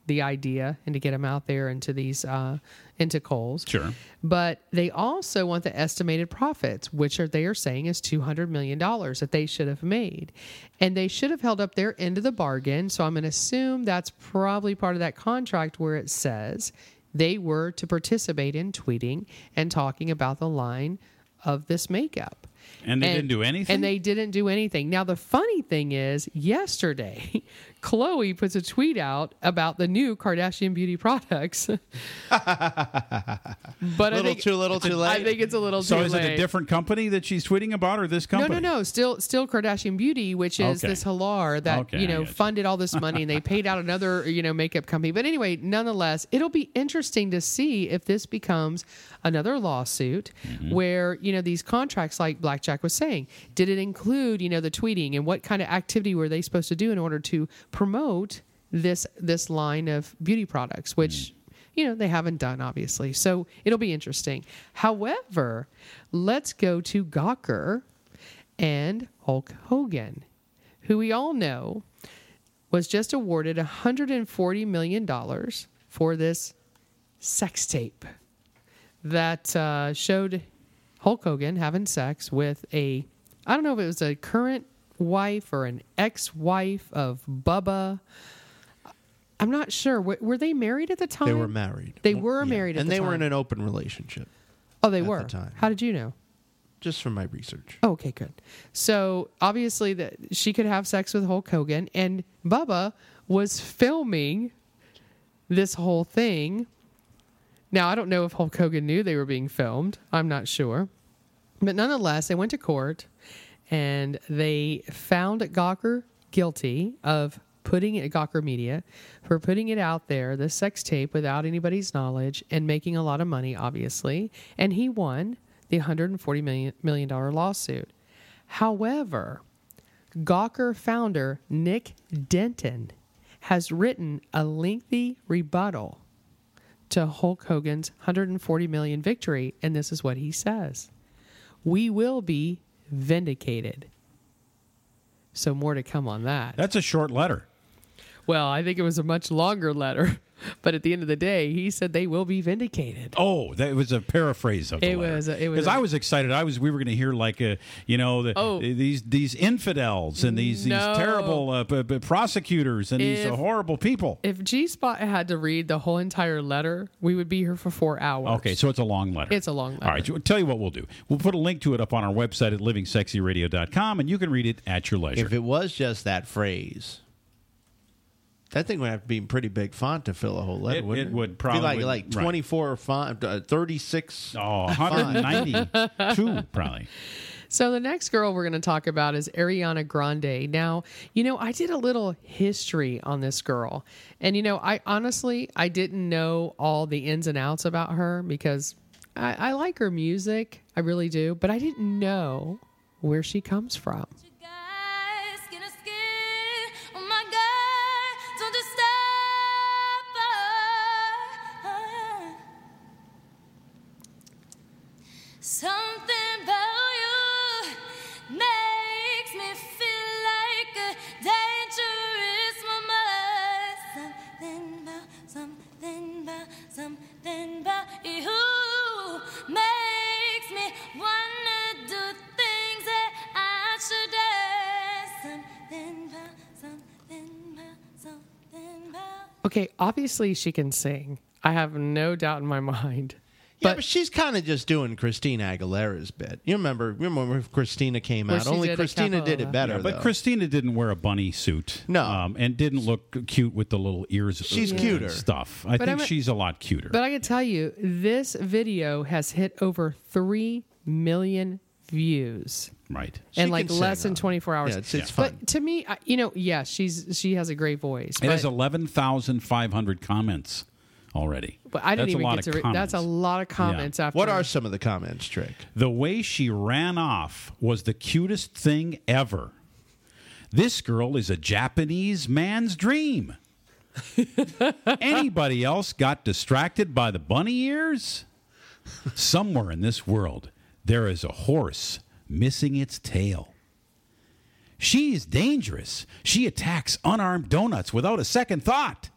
the idea and to get them out there into these uh, into Kohl's. Sure. But they also want the estimated profits, which are they are saying is two hundred million dollars that they should have made, and they should have held up their end of the bargain. So I'm going to assume that's probably part of that contract where it says they were to participate in tweeting and talking about the line of this makeup. And they didn't do anything? And they didn't do anything. Now the funny thing is, yesterday, Khloe puts a tweet out about the new Kardashian beauty products. but I Little think, too little too late. I think it's a little So too late. So is it a different company that she's tweeting about, or this company? No, no, no. Still, still Kardashian Beauty, which is Okay. this Hillair that Okay, you know get you. funded all this money, and they paid out another you know makeup company. But anyway, nonetheless, it'll be interesting to see if this becomes another lawsuit Mm-hmm. where you know these contracts, like Blackjack was saying, did it include you know the tweeting and what kind of activity were they supposed to do in order to promote this this line of beauty products, which. you know, they haven't done, obviously. So it'll be interesting. However, let's go to Gawker and Hulk Hogan, who we all know was just awarded $140 million for this sex tape that uh, showed Hulk Hogan having sex with a, I don't know if it was a current wife or an ex wife of Bubba. I'm not sure. Were they married at the time? They were married. They were married at the time. and the they time. were in an open relationship. Oh, they at the were. time. How did you know? Just from my research. Oh, okay, good. So obviously that she could have sex with Hulk Hogan, and Bubba was filming this whole thing. Now I don't know if Hulk Hogan knew they were being filmed. I'm not sure, but nonetheless, they went to court, and they found Gawker guilty of putting it Gawker Media for putting it out there, the sex tape without anybody's knowledge and making a lot of money, obviously. And he won the 140 million million lawsuit. However, Gawker founder Nick Denton has written a lengthy rebuttal to Hulk Hogan's 140 million victory, and this is what he says: "We will be vindicated." So more to come on that. That's a short letter. Well, I think it was a much longer letter, but at the end of the day, he said they will be vindicated. Oh, that was a paraphrase of the It was a- it was because a- I was excited. I was we were going to hear like a you know the, Oh. these these infidels and these No. these terrible uh, p- p- prosecutors and these uh, horrible people. If G Spot had to read the whole entire letter, we would be here for four hours. Okay, so it's a long letter. It's a long letter. All right, so tell you what we'll do. We'll put a link to it up on our website at livingsexyradio.com, and you can read it at your leisure. If it was just that phrase, that thing would have to be in pretty big font to fill a whole letter. It- wouldn't it would probably- be like like right. twenty four font, uh, thirty six. Oh, 192 probably. So the next girl we're going to talk about is Ariana Grande. Now, you know, I did a little history on this girl. And you know, I honestly I didn't know all the ins and outs about her because I, I like her music. I really do, but I didn't know where she comes from. Something about, you makes me wanna do things that I should. Something about, something about, something about. Okay, obviously she can sing. I have no doubt in my mind. Yeah, but, she's kind of just doing Christina Aguilera's bit. You remember? Remember when Christina came out? she Only did Christina did it better. Yeah, but though. Christina didn't wear a bunny suit. No. um, and didn't look cute with the little ears. She's and cuter. Stuff. I But think I'm she's a lot cuter. But I can tell you, this video has hit over 3 million views. right. And She like less than 24 hours. Yeah, it's- it's fun. But to me, you know, yeah, she's she has a great voice. It has 11,500 comments already. But I didn't That's even a lot get of to. Re- that's a comments. lot of comments after. What are some of the comments, Trick? The way she ran off was the cutest thing ever. This girl is a Japanese man's dream. Anybody else got distracted by the bunny ears? Somewhere in this world, there is a horse missing its tail. She is dangerous. She attacks unarmed donuts without a second thought.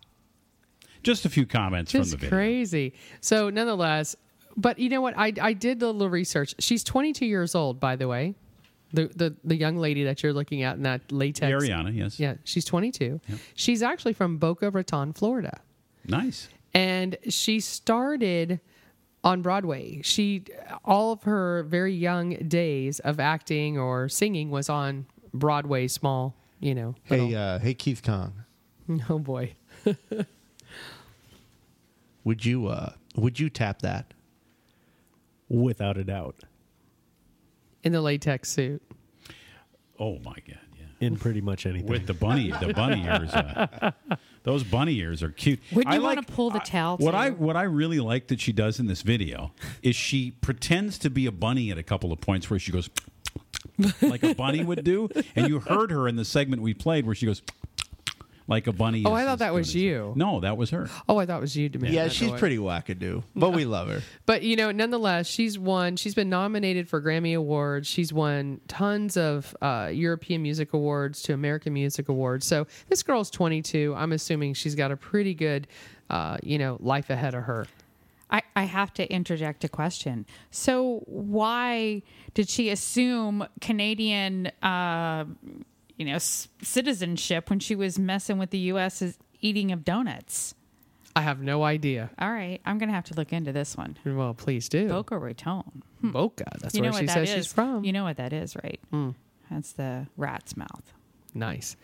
Just a few comments Just from the video. crazy. So nonetheless, but you know what? I I did a little research. She's 22 years old, by the way. The, the the young lady that you're looking at in that latex. Ariana, yes. Yeah, she's 22. She's actually from Boca Raton, Florida. Nice. and she started on Broadway. She all of her very young days of acting or singing was on Broadway small, you know. Hey, uh, hey, Keith Kong. Oh boy. Would you uh, would you tap that? Without a doubt. In the latex suit. Oh my god, yeah. In pretty much anything. With the bunny, the bunny ears. Uh, those bunny ears are cute. Wouldn't you like want to pull the tail? what too? I what I really like that she does in this video is she pretends to be a bunny at a couple of points where she goes like a bunny would do, and you heard her in the segment we played where she goes like a bunny. Oh, I thought that was doing it. you. No, that was her. Oh, I thought it was you, Demand. Yeah, That's she's what- pretty wackadoo, but we love her. But you know, nonetheless, she's won. She's been nominated for Grammy awards. She's won tons of uh, European Music Awards to American Music Awards. So this girl's 22. I'm assuming she's got a pretty good, uh, you know, life ahead of her. I, I have to interject a question. So why did she assume Canadian, uh, you know, s- citizenship when she was messing with the U.S.'s eating of donuts? I have no idea. All right, I'm gonna have to look into this one. Well, please do. Boca Raton. Boca. That's you where she says that she's from. You know what that is, right? Hmm. That's the rat's mouth. Nice.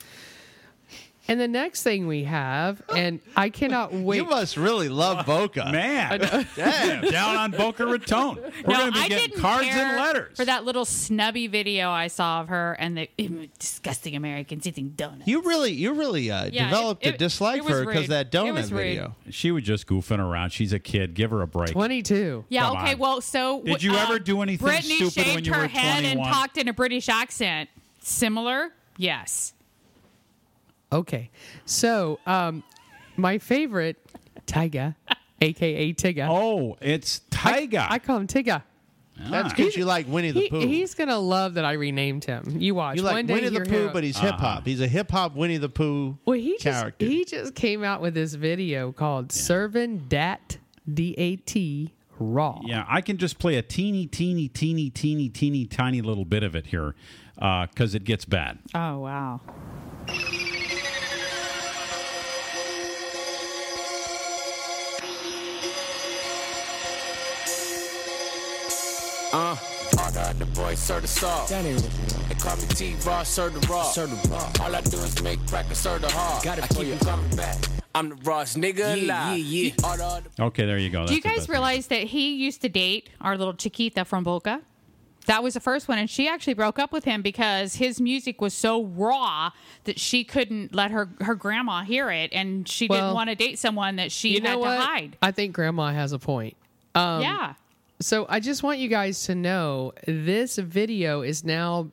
And the next thing we have, and I cannot wait. You must really love Boca, man. Damn. Down on Boca Raton. We're no, going to be I getting didn't cards care and letters. for that little snubby video I saw of her and the "Ew, disgusting Americans eating donuts. You really, you really uh, Yeah, developed it- a dislike for her because that donut video. She was just goofing around. She's a kid. Give her a break. 22. Yeah. Come okay. on. Well, so Did you uh, ever do anything Brittany stupid when you were twenty-one? Brittany shaved her were head and talked in a British accent. Similar? Yes. Okay. So, um, my favorite, Tyga, aka Tigga. Oh, it's Tyga. I, call him Tigga. That's because you like Winnie the He, Pooh. he's gonna love that I renamed him. You watch. you One like day Winnie the you're Pooh, him. but he's Uh-huh. hip hop. He's a hip hop Winnie the Pooh well, he just he just came out with this video called "Serving Dat D A T Raw." Yeah, I can just play a teeny, teeny, teeny, teeny, teeny, tiny little bit of it here because it gets bad. Oh wow. Uh, I got the boy serve the salt. They call me T-Raw, serve the raw. Serve the raw. All I do is make crackers, serve the hard. Got it I keep you coming back. I'm the rawest nigga Yeah, alive. yeah, yeah. The other Okay, there you go. Do you guys best. realize that he used to date our little Chiquita from Boca? That was the first one, and she actually broke up with him because his music was so raw that she couldn't let her her grandma hear it, and she Well, didn't want to date someone that she you had know to what? hide. I think Grandma has a point. Um, yeah. So I just want you guys to know this video is now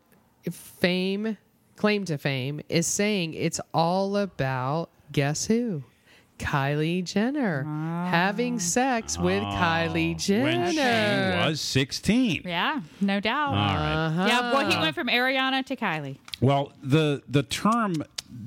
fame, claim to fame, is saying it's all about guess who? Kylie Jenner having sex with Kylie Jenner. When she was 16. Yeah, no doubt. All right. Uh-huh. Yeah, well, he went from Ariana to Kylie. Well, the the term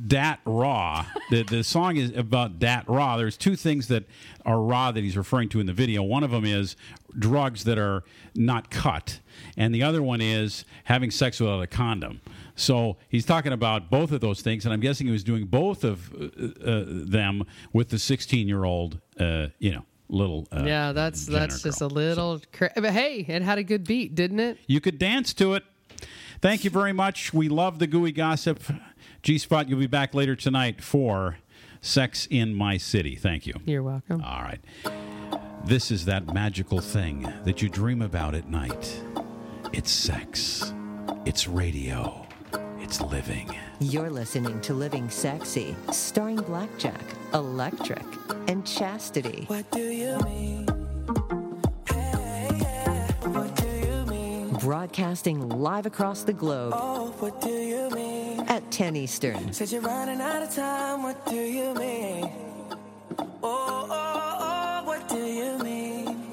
"dat raw," the the song is about dat raw. There's two things that are raw that he's referring to in the video. One of them is drugs that are not cut, and the other one is having sex without a condom. So he's talking about both of those things, and I'm guessing he was doing both of uh, uh, them with the 16 year old, uh, you know, little. Uh, yeah, that's that's just a little. Cra- but hey, it had a good beat, didn't it? You could dance to it. Thank you very much. We love the gooey gossip. G Spot, you'll be back later tonight for Sex in My City. Thank you. You're welcome. All right. This is that magical thing that you dream about at night. It's sex, it's radio, it's living. You're listening to Living Sexy, starring Blackjack, Electric, and Chastity. What do you mean? Broadcasting live across the globe Oh, what do you mean? at 10 Eastern. Said you're running out of time. What do you mean? Oh, oh, oh, what do you mean?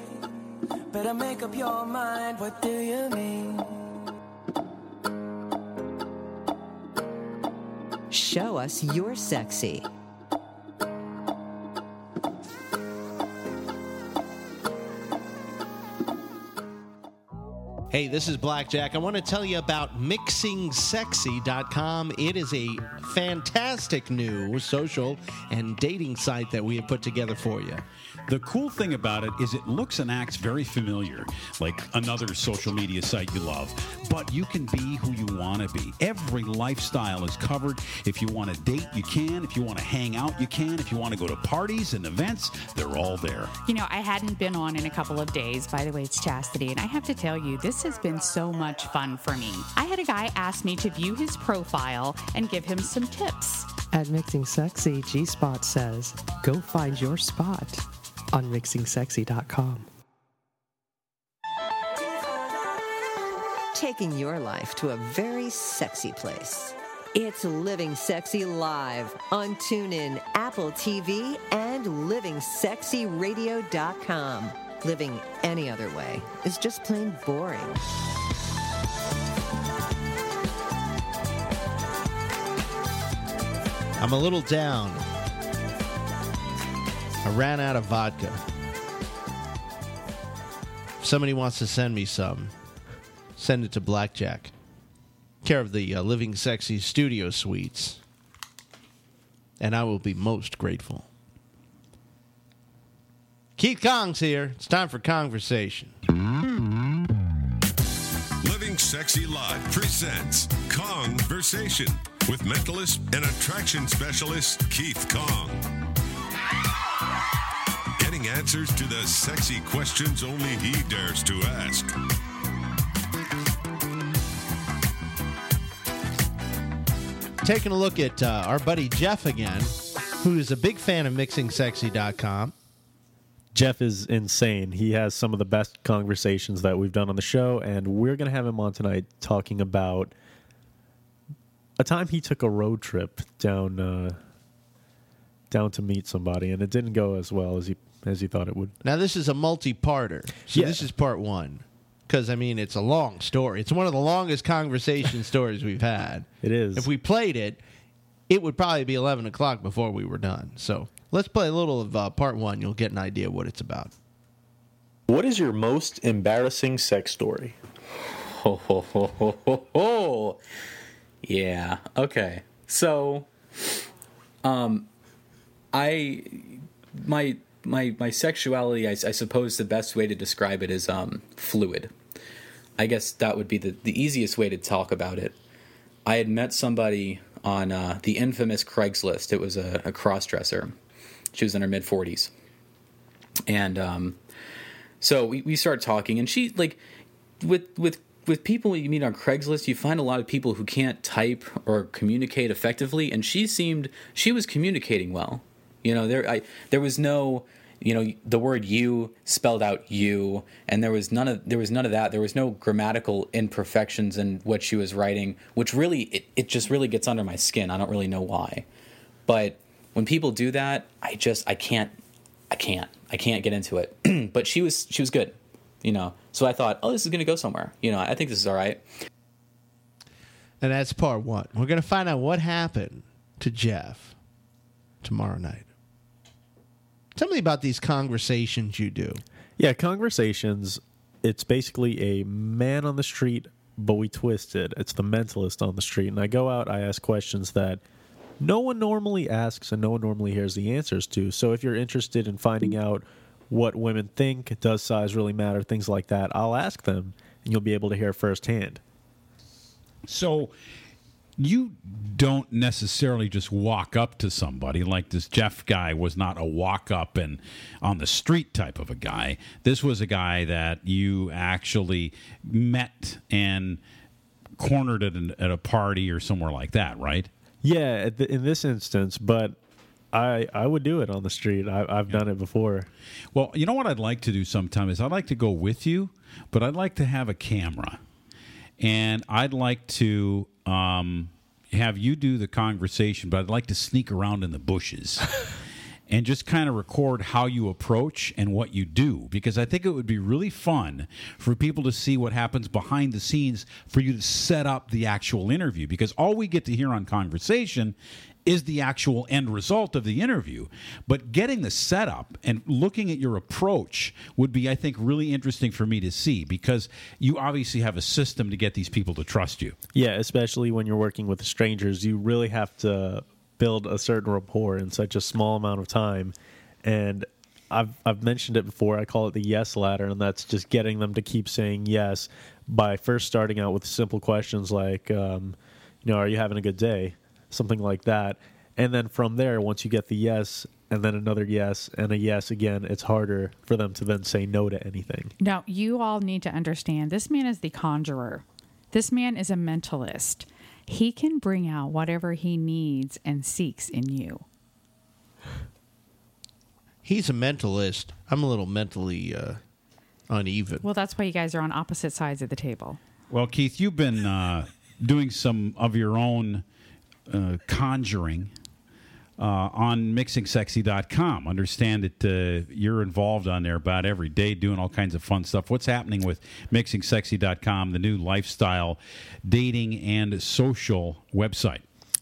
Better make up your mind. What do you mean? Show us you're sexy. Hey, this is Blackjack. I want to tell you about mixingsexy.com. It is a fantastic new social and dating site that we have put together for you. The cool thing about it is it looks and acts very familiar, like another social media site you love, but you can be who you want to be. Every lifestyle is covered. If you want to date, you can. If you want to hang out, you can. If you want to go to parties and events, they're all there. You know, I hadn't been on in a couple of days. By the way, it's Chastity. And I have to tell you, this has been so much fun for me. I had a guy ask me to view his profile and give him some tips. At Mixing Sexy, G Spot says, "Go find your spot on mixingsexy.com." Taking your life to a very sexy place. It's Living Sexy Live on TuneIn, Apple TV, and livingsexyradio.com. Living any other way is just plain boring. I'm a little down. I ran out of vodka. If somebody wants to send me some, send it to Blackjack, care of the uh, Living Sexy Studio Suites, and I will be most grateful. Keith Kong's here. It's time for conversation. Living Sexy Live presents Conversation with mentalist and attraction specialist Keith Kong. Getting answers to the sexy questions only he dares to ask. Taking a look at uh, our buddy Jeff again, who is a big fan of MixingSexy.com. Jeff is insane. He has some of the best conversations that we've done on the show, and we're going to have him on tonight talking about a time he took a road trip down uh, down to meet somebody, and it didn't go as well as he as he thought it would. Now this is a multi-parter, so Yeah. this is part one. Because I mean, it's a long story. It's one of the longest conversation stories we've had. It is. If we played it, it would probably be eleven o'clock before we were done. So let's play a little of uh, part one. You'll get an idea what it's about. What is your most embarrassing sex story? Ho ho ho ho ho ho. Yeah. Okay. So, um, I my my my sexuality. I, I suppose the best way to describe it is um fluid. I guess that would be the the easiest way to talk about it. I had met somebody on uh, the infamous Craigslist. It was a, a cross dresser. She was in her mid forties, and um, so we, we start talking, and she like with with with people you meet on Craigslist, you find a lot of people who can't type or communicate effectively, and she seemed she was communicating well. You know, there I there was no you know the word you spelled out you and there was none of there was none of that. There was no grammatical imperfections in what she was writing which really it, it just really gets under my skin. I don't really know why. But when people do that i just i can't i can't i can't get into it. But she was she was good you know. So i thought oh this is going to go somewhere. You know i think this is all right. And that's part one. We're going to find out what happened to Jeff tomorrow night. Tell me about these conversations you do. Yeah, conversations. It's basically a man on the street, but we twist it. It's the mentalist on the street, and I go out. I ask questions that no one normally asks, and no one normally hears the answers to. So if you're interested in finding out what women think, does size really matter, things like that, I'll ask them, and you'll be able to hear firsthand. So you don't necessarily just walk up to somebody like this Jeff guy was not a walk up and on the street type of a guy. This was a guy that you actually met and cornered at, an, at a party or somewhere like that, right? Yeah, in this instance, but I I would do it on the street. I, I've done it before. Well, you know what I'd like to do sometime is I'd like to go with you, but I'd like to have a camera, and I'd like to um, have you do the conversation, but I'd like to sneak around in the bushes. And just kind of record how you approach and what you do, because I think it would be really fun for people to see what happens behind the scenes for you to set up the actual interview. Because all we get to hear on conversation is the actual end result of the interview. But getting the setup and looking at your approach would be, I think, really interesting for me to see because you obviously have a system to get these people to trust you. Yeah, especially when you're working with strangers, you really have to build a certain rapport in such a small amount of time. And I've I've mentioned it before. I call it the yes ladder, and that's just getting them to keep saying yes by first starting out with simple questions like, um, you know, are you having a good day, something like that. And then from there, once you get the yes, and then another yes, and a yes again, it's harder for them to then say no to anything. Now, you all need to understand this man is the conjurer. This man is a mentalist. He can bring out whatever he needs and seeks in you. He's a mentalist. I'm a little mentally uh, uneven. Well, that's why you guys are on opposite sides of the table. Well, Keith, you've been uh, doing some of your own uh, conjuring uh, on mixingsexy.com. Understand that uh, you're involved on there about every day doing all kinds of fun stuff. What's happening with mixingsexy.com, the new lifestyle, dating, and social website?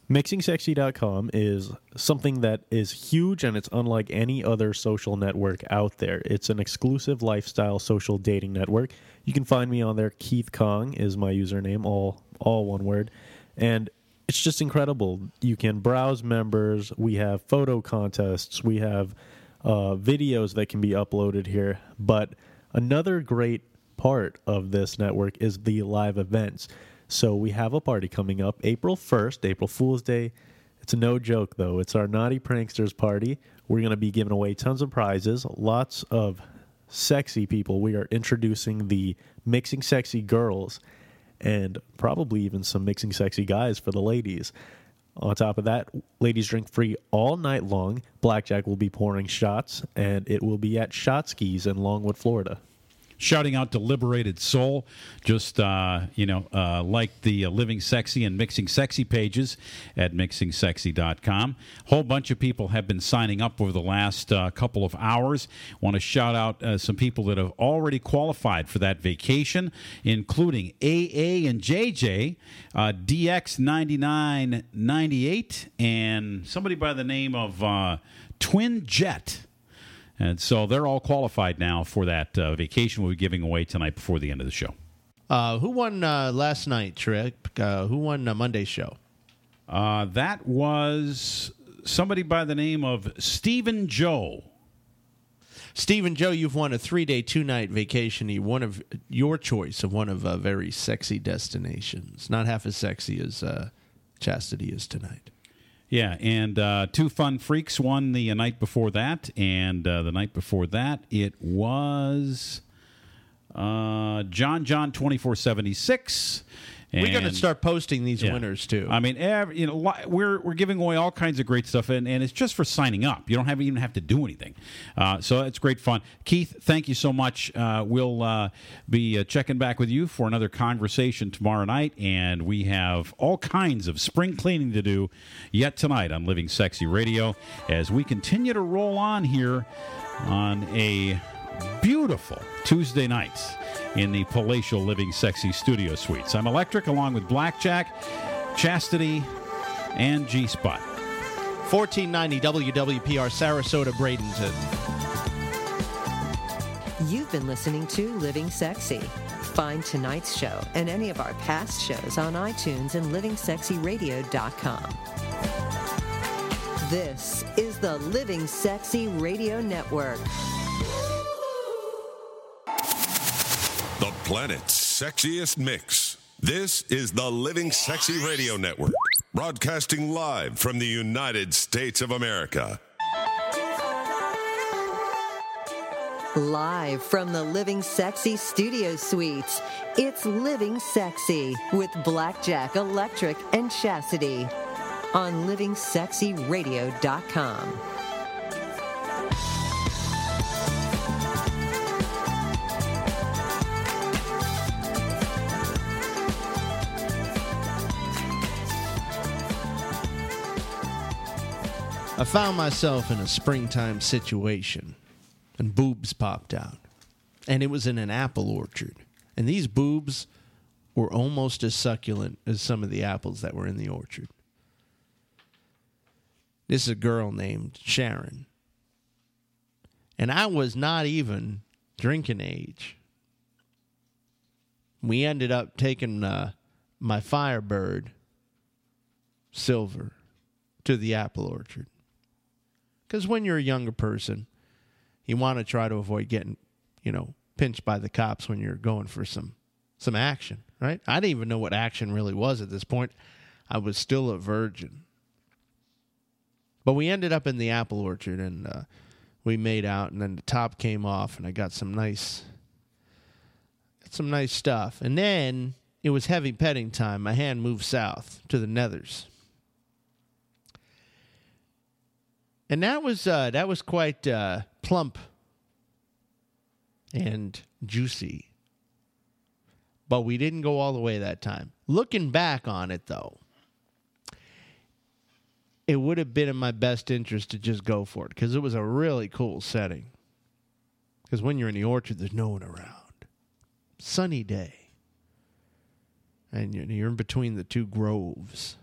MixingSexy.com is something that is huge and it's unlike any other social network out there. It's an exclusive lifestyle social dating network. You can find me on there. Keith Kong is my username, all all one word. And it's just incredible. You can browse members. We have photo contests. We have uh, videos that can be uploaded here. But another great part of this network is the live events. So we have a party coming up April 1st, April Fool's Day. It's no joke, though. It's our Naughty Pranksters party. We're going to be giving away tons of prizes, lots of sexy people. We are introducing the Mixing Sexy Girls and probably even some Mixing Sexy Guys for the ladies. On top of that, ladies drink free all night long. Blackjack will be pouring shots, and it will be at Shotskis in Longwood, Florida shouting out to Liberated Soul, just uh, you know, uh, like the uh, Living Sexy and Mixing Sexy pages at mixingsexy.com. A whole bunch of people have been signing up over the last uh, couple of hours. Want to shout out uh, some people that have already qualified for that vacation, including AA and JJ, uh, DX9998, and somebody by the name of Twin Jet. And so they're all qualified now for that uh, vacation we'll be giving away tonight before the end of the show. Uh, who won uh, last night, Trick? Uh, who won uh, Monday's show? Uh, that was somebody by the name of Stephen Joe. Stephen Joe, you've won a three day, two night vacation. You one of your choice of one of uh, very sexy destinations. Not half as sexy as uh, Chastity is tonight. Yeah, and uh, two fun freaks won the night before that, and uh, the night before that it was uh, John John twenty four seventy six. We're going to start posting these Yeah. winners too. I mean, every, you know, we're we're giving away all kinds of great stuff, and, and it's just for signing up. You don't have even have to do anything, uh, so it's great fun. Keith, thank you so much. Uh, we'll uh, be uh, checking back with you for another conversation tomorrow night, and we have all kinds of spring cleaning to do yet tonight on Living Sexy Radio as we continue to roll on here on a beautiful Tuesday nights in the palatial Living Sexy Studio Suites. I'm Electric along with Blackjack, Chastity, and G Spot. 1490 WWPR Sarasota Bradenton. You've been listening to Living Sexy. Find tonight's show and any of our past shows on iTunes and livingsexyradio.com. This is the Living Sexy Radio Network. Planet's sexiest mix. This is the Living Sexy Radio Network, broadcasting live from the United States of America. Live from the Living Sexy Studio Suites, it's Living Sexy with Blackjack Electric and Chastity on livingsexyradio.com. I found myself in a springtime situation, and boobs popped out. And it was in an apple orchard. And these boobs were almost as succulent as some of the apples that were in the orchard. This is a girl named Sharon. And I was not even drinking age. We ended up taking uh, my Firebird Silver to the apple orchard. Because when you're a younger person, you want to try to avoid getting, you know, pinched by the cops when you're going for some some action, right? I didn't even know what action really was at this point. I was still a virgin. But we ended up in the apple orchard and uh, we made out, and then the top came off, and I got some nice, some nice stuff. And then it was heavy petting time. My hand moved south to the nethers. And that was uh, that was quite uh, plump and juicy. But we didn't go all the way that time. Looking back on it, though, it would have been in my best interest to just go for it because it was a really cool setting. Because when you're in the orchard, there's no one around. Sunny day. And you're, you're in between the two groves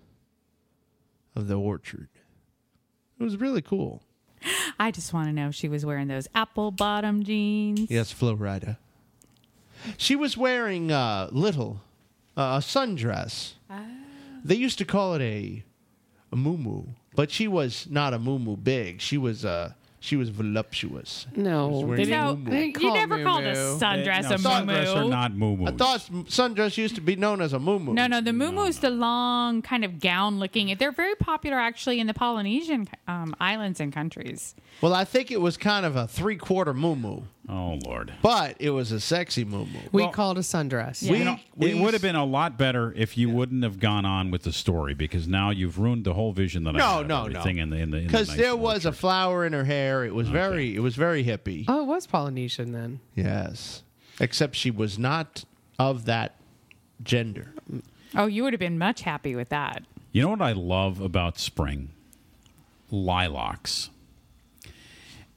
of the orchard. It was really cool. I just want to know if she was wearing those apple bottom jeans. Yes, Flo Rida. She was wearing uh, little, uh, a sundress. They used to call it a, a moo but she was not a moo big. She was uh, she was voluptuous. No, was wearing No, they you call never called a moo-moo. sundress No, a sundress are moo not moo I thought sundress used to be known as a moo No, no, the muumuu's the long kind of gown looking. They're very popular actually in the Polynesian um, islands and countries. Well, I think it was kind of a three quarter moo Oh Lord. but it was a sexy moo We called a sundress. We, it would have been a lot better if you wouldn't have gone on with the story because now you've ruined the whole vision that I No, had of no, no. everything in the in the in the Because nice there was a flower in her hair. It was very, it was very hippie. Oh, it was Polynesian then. Yes, except she was not of that gender. Oh, you would have been much happy with that. You know what I love about spring? Lilacs.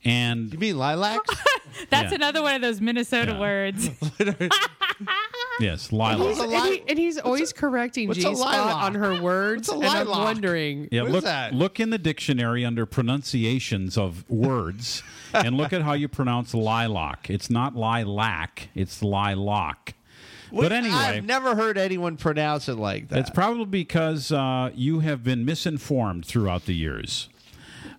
And you mean lilacs? That's Yeah. another one of those Minnesota words. yes, And lilacs. he's, and he- and he's always correcting what's G a Spot on her words, What's a and I'm lilac? wondering. Yeah, What is look that? look in the dictionary under pronunciations of words and look at how you pronounce lilac. It's not lilac, it's lilac. But anyway, I've never heard anyone pronounce it like that. It's probably because uh, you have been misinformed throughout the years.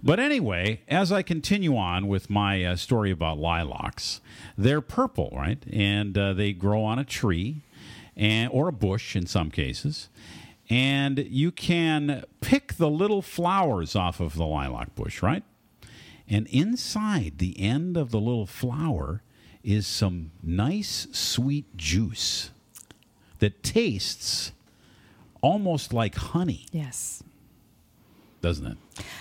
But anyway, as I continue on with my uh, story about lilacs, they're purple, right? And uh, they grow on a tree and or a bush in some cases. And you can pick the little flowers off of the lilac bush, right? And inside the end of the little flower is some nice sweet juice that tastes almost like honey, Yes. Doesn't it?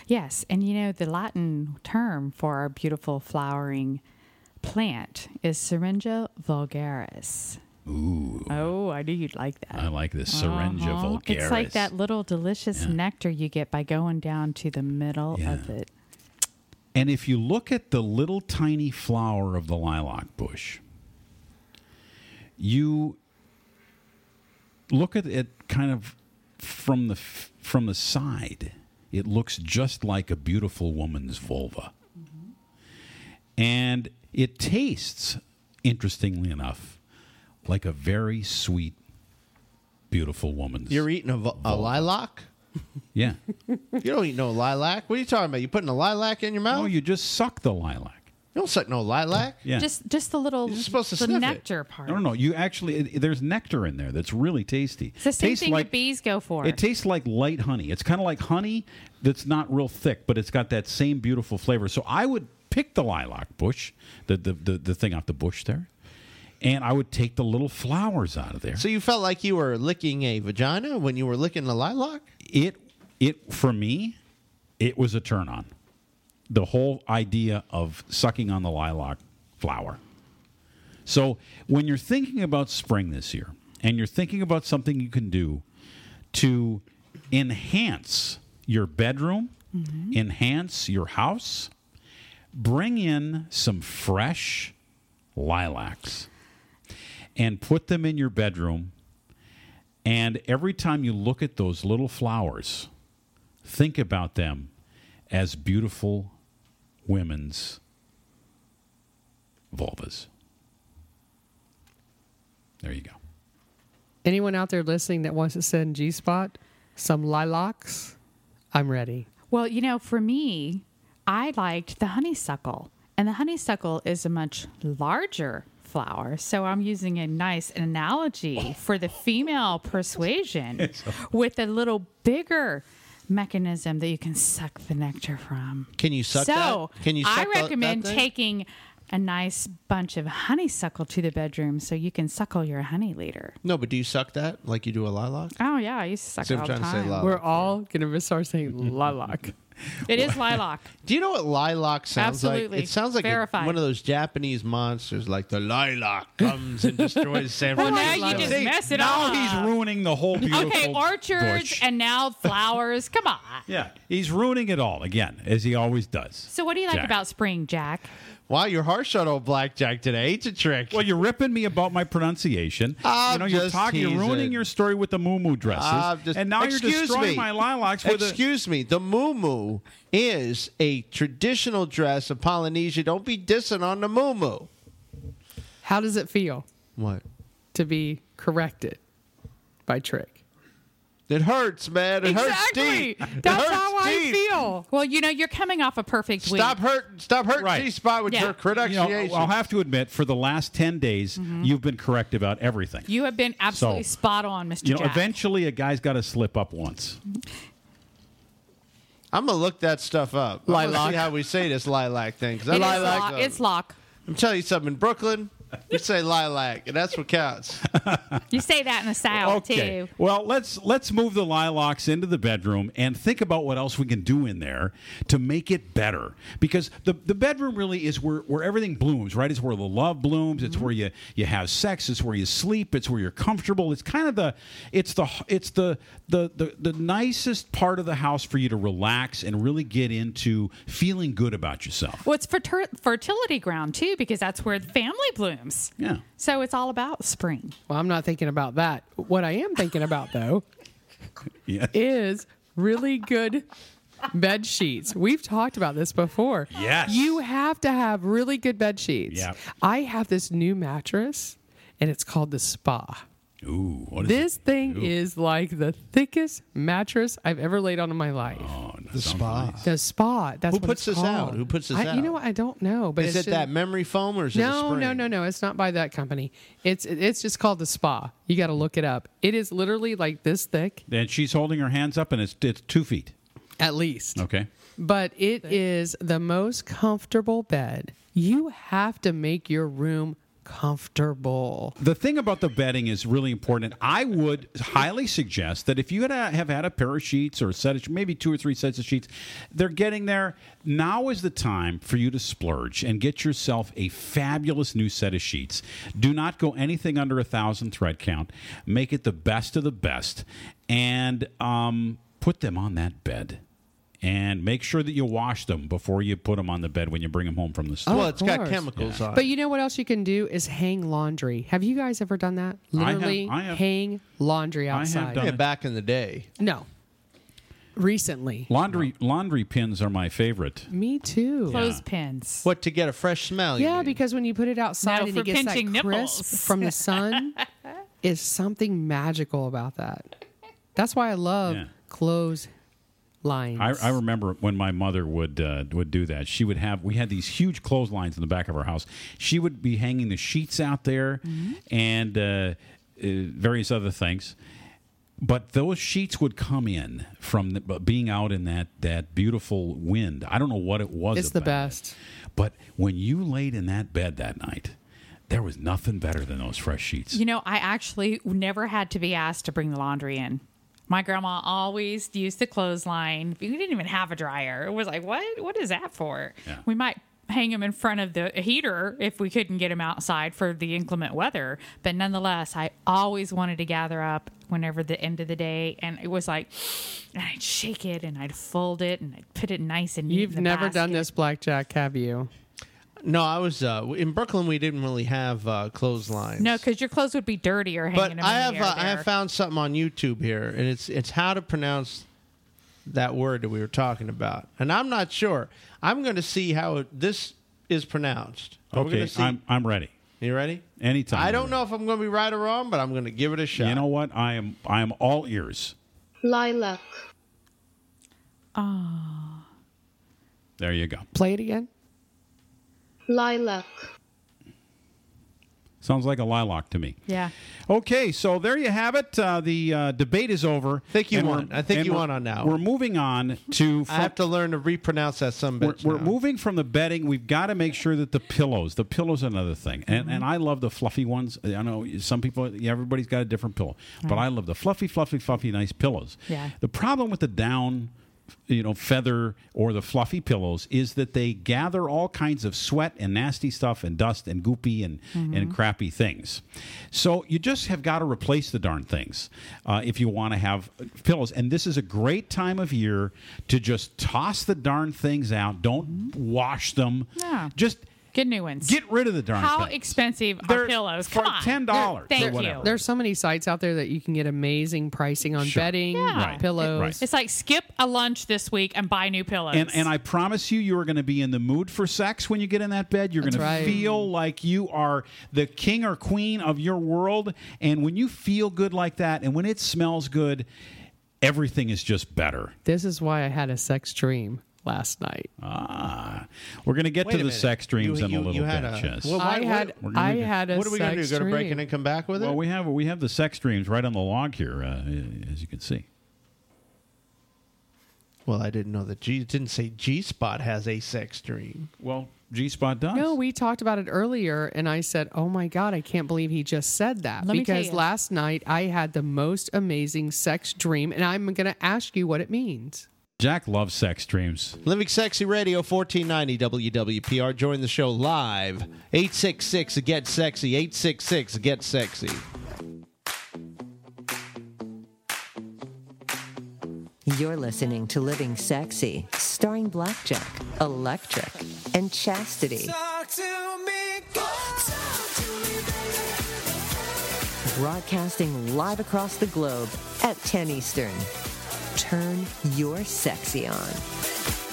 Yes. And you know, the Latin term for our beautiful flowering plant is Syringa vulgaris. Ooh. Oh, I knew you'd like that. I like this Syringa Uh-huh. vulgaris. It's like that little delicious Yeah. nectar you get by going down to the middle of it. And if you look at the little tiny flower of the lilac bush, you look at it kind of from the from the side. It looks just like a beautiful woman's vulva. And it tastes interestingly enough like a very sweet beautiful woman's You're eating a, vo- a lilac? Yeah. You don't eat no lilac. What are you talking about? You putting a lilac in your mouth? No, you just suck the lilac. You don't suck no lilac. Yeah. Just just the little You're supposed to the sniff it. nectar part. No, no, no. You actually, it, there's nectar in there that's really tasty. It's the same Tastes thing like, that bees go for. It tastes like light honey. It's kind of like honey that's not real thick, but it's got that same beautiful flavor. So I would pick the lilac bush, the the, the, the thing off the bush there, and I would take the little flowers out of there. So you felt like you were licking a vagina when you were licking the lilac? It it for me, it was a turn on. The whole idea of sucking on the lilac flower. So when you're thinking about spring this year, and you're thinking about something you can do to enhance your bedroom, mm-hmm. enhance your house, bring in some fresh lilacs and put them in your bedroom. And every time you look at those little flowers, think about them as beautiful women's vulvas. There you go. Anyone out there listening that wants to send G Spot some lilacs, I'm ready. Well, you know, for me, I liked the honeysuckle, and the honeysuckle is a much larger flower. So I'm using a nice analogy for the female persuasion with a little bigger mechanism that you can suck the nectar from. Can you suck so that? Can you I suck the- recommend that thing? taking a nice bunch of honeysuckle to the bedroom so you can suckle your honey later. No, but do you suck that like you do a lilac? Oh yeah, I used to suck See, it I'm all the trying to say time. lilac. We're all going to start saying lilac. It is lilac. Do you know what lilac sounds Absolutely. like? It sounds like a- Verified. one of those Japanese monsters, like the lilac comes and destroys San Well, Francisco. now you just See, mess it now up. he's ruining the whole beautiful Okay, orchards bush. and now flowers. Come on. Yeah, he's ruining it all again, as he always does. So, what do you like Jack. about spring, Jack? Wow, you're harsh on old blackjack today. It's a trick. Well, you're ripping me about my pronunciation. I'm you know, you're just talking, you're ruining teasing. your story with the moo dresses, I'm just- and now you're Excuse destroying me. my lilacs with a. Excuse me. The muumuu is a traditional dress of Polynesia. Don't be dissing on the muumuu. How does it feel What? to be corrected by Trick? It hurts, man. It hurts Exactly. deep. That's hurts how I feel. Well, you know, you're coming off a perfect week. Stop hurting. Stop hurting Right. G spot with Yeah. your You know, I'll have to admit, for the last ten days, mm-hmm. you've been correct about everything. You have been absolutely So, spot on, Mr. You know, Jack. eventually, a guy's got to slip up once. I'm gonna look that stuff up. I'm gonna see how we say this lilac thing. 'cause It I is lock. It's lock. I'm telling you something. In Brooklyn, you say lilac, and that's what counts. You say that in the South Okay. too. Well, let's let's move the lilacs into the bedroom and think about what else we can do in there to make it better. Because the the bedroom really is where where everything blooms, right? It's where the love blooms. It's where you you have sex. It's where you sleep. It's where you're comfortable. It's kind of the it's the it's the the the, the nicest part of the house for you to relax and really get into feeling good about yourself. Well, it's fertir- fertility ground too, because that's where the family blooms. Yeah. So it's all about spring. Well, I'm not thinking about that. What I am thinking about though Yeah. is really good bed sheets. We've talked about this before. Yes. You have to have really good bed sheets. Yep. I have this new mattress and it's called the Spa. Ooh. What is This it? thing Ooh. is like the thickest mattress I've ever laid on in my life. Oh, The spa. nice. The spa. That's Who what puts it's this out? Who puts this I, You know what? I don't know. But is it's it just- that memory foam or is it no, spring? no, no, no. It's not by that company. It's it's just called the Spa. You got to look it up. It is literally like this thick, And she's holding her hands up, and it's it's two feet. at least. Okay. But it is the most comfortable bed. You have to make your room comfortable. The thing about the bedding is really important. I would highly suggest that if you had a, have had a pair of sheets or a set of maybe two or three sets of sheets, they're getting there. Now is the time for you to splurge and get yourself a fabulous new set of sheets. Do not go anything under a thousand thread count. Make it the best of the best, and um, put them on that bed. And make sure that you wash them before you put them on the bed when you bring them home from the store. Oh, Well, of it's got course. chemicals on. But you know what else you can do is hang laundry. Have you guys ever done that? I have- Literally I have- hang laundry have outside. done yeah, it. back in the day. No. Recently. Laundry laundry pins are my favorite. Me too. Clothespins. What to get a fresh smell? you Yeah, mean? because when you put it outside No, and for it gets that pinching crisp nipples. from the sun, is something magical about that. That's why I love Yeah. clothes lines. I, I remember when my mother would uh, would do that. She would have we had these huge clotheslines in the back of our house. She would be hanging the sheets out there and uh, uh, various other things. But those sheets would come in from the, being out in that that beautiful wind. I don't know what it was. It's the about it. best. But when you laid in that bed that night, there was nothing better than those fresh sheets. You know, I actually never had to be asked to bring the laundry in. My grandma always used the clothesline. We didn't even have a dryer. It was like, what? What is that for? Yeah. We might hang them in front of the heater if we couldn't get them outside for the inclement weather. But nonetheless, I always wanted to gather up whenever the end of the day, and it was like, and I'd shake it and I'd fold it and I'd put it nice and neat. You've the never done this, Blackjack, have you? No, I was uh, in Brooklyn. We didn't really have uh, clotheslines. No, because your clothes would be dirtier hanging but them I have the air uh, I have found something on YouTube here, and it's it's how to pronounce that word that we were talking about, and I'm not sure. I'm going to see how it, this is pronounced. We're okay, see- I'm I'm ready. you ready? Anytime. I don't know if I'm going to be right or wrong, but I'm going to give it a shot. You know what? I am I am all ears. Lilac. Ah. There you go. Play it again. Lilac. Sounds like a lilac to me. Yeah. Okay, so there you have it. Uh, the uh, debate is over. I think you won. I think you won on now. We're moving on to. I have to learn to repronounce that some We're, we're moving from the bedding. We've got to make sure that the pillows, the pillows, are another thing. And Mm-hmm. and I love the fluffy ones. I know some people, everybody's got a different pillow, but Right. I love the fluffy, fluffy, fluffy, nice pillows. Yeah. The problem with the down you know feather or the fluffy pillows is that they gather all kinds of sweat and nasty stuff and dust and goopy and and Mhm. crappy things. So you just have got to replace the darn things uh, if you want to have pillows. And this is a great time of year to just toss the darn things out. Don't wash them. Yeah. Just get new ones. Get rid of the darn How things. expensive They're are pillows? Come for on. $10 Thank you. There's so many sites out there that you can get amazing pricing on Sure. bedding, Yeah. Right. pillows. It's like skip a lunch this week and buy new pillows. And, and I promise you, you are going to be in the mood for sex when you get in that bed. You're going That's to feel like you are the king or queen of your world. And when you feel good like that, and when it smells good, everything is just better. This is why I had a sex dream last night. Ah, we're going to get Wait to a the minute. sex dreams You- in you- a little you had bit. a- Chess. well, why- I had We're gonna I get- had a sex. What are we gonna do? sex Go to break dream. in and come back with it? Well, we have we have the sex dreams right on the log here, uh, as you can see. Well, I didn't know that G didn't say G Spot has a sex dream. Well, G Spot does. No, we talked about it earlier, and I said, "Oh my god, I can't believe he just said that." Let me tell because you. last night I had the most amazing sex dream, and I'm going to ask you what it means. Jack loves sex dreams. Living Sexy Radio 1490 WWPR. Join the show live. 866 Get Sexy. 866 Get Sexy. You're listening to Living Sexy, starring Blackjack, Electric, and Chastity. Broadcasting live across the globe at 10 Eastern. Turn your sexy on.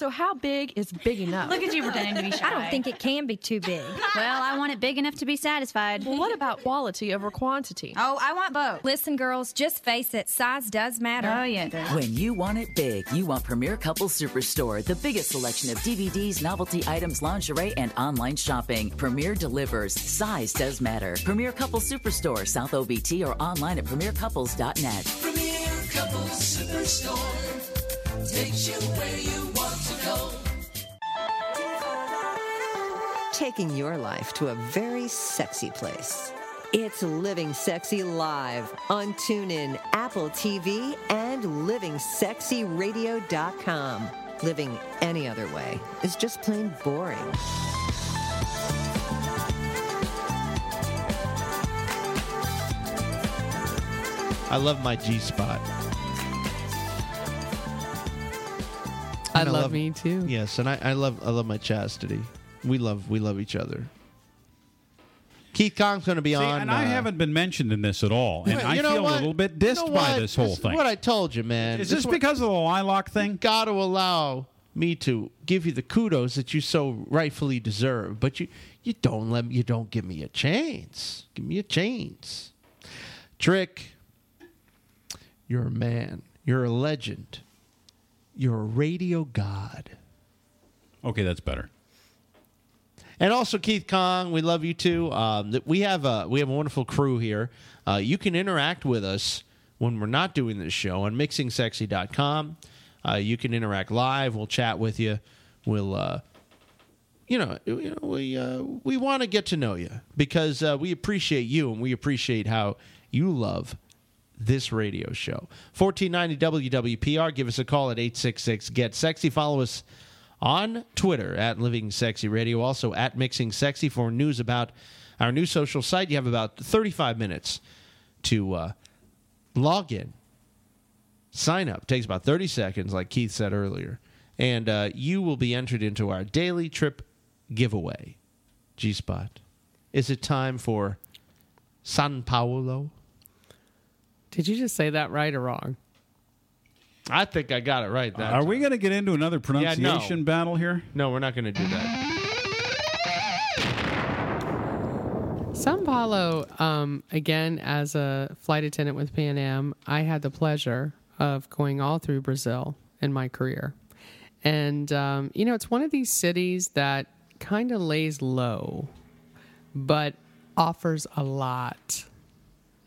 So how big is big enough? Look at you pretending to be shy. I don't think it can be too big. Well, I want it big enough to be satisfied. Well, what about quality over quantity? Oh, I want both. Listen, girls, just face it, size does matter. Oh, yeah, it does. When you want it big, you want Premier Couples Superstore, the biggest selection of DVDs, novelty items, lingerie, and online shopping. Premier delivers. Size does matter. Premier Couples Superstore, South OBT, or online at premiercouples.net. Premier Couples Superstore takes you where you want to go. Taking your life to a very sexy place. It's Living Sexy Live on TuneIn, Apple TV, and LivingSexyRadio.com. Living any other way is just plain boring. I love my G Spot. I And love me too. Yes, and I, I love I love my chastity. We love we love each other. Keith Kong's going to be See, on. and I uh, haven't been mentioned in this at all, and I feel what? a little bit You dissed know by this whole is thing. What I told you, man. Is this because of the lilac thing? Got to allow me to give you the kudos that you so rightfully deserve, but you you don't let me, you don't give me a chance. Give me a chance. Trick. You're a man. You're a legend. You're a radio god. Okay, that's better. And also Keith Kong, we love you too. Um, we have a we have a wonderful crew here. Uh, you can interact with us when we're not doing this show on mixingsexy.com. Uh, you can interact live. We'll chat with you. We'll uh, you know, you know we uh, we want to get to know you because uh, we appreciate you and we appreciate how you love this radio show. 1490 WWPR. Give us a call at 866 Get Sexy. Follow us on Twitter at Living Sexy Radio, also at Mixing Sexy for news about our new social site. You have about 35 minutes to uh, log in, sign up. takes about 30 seconds, like Keith said earlier, and uh, you will be entered into our daily trip giveaway. G Spot. Is it time for San Paulo? Did you just say that right or wrong? I think I got it right. That Are we going to get into another Yeah, pronunciation no. battle here? No, we're not going to do that. Sao Paulo, um, again, as a flight attendant with Pan Am, I had the pleasure of going all through Brazil in my career. And, um, you know, it's one of these cities that kind of lays low, but offers a lot.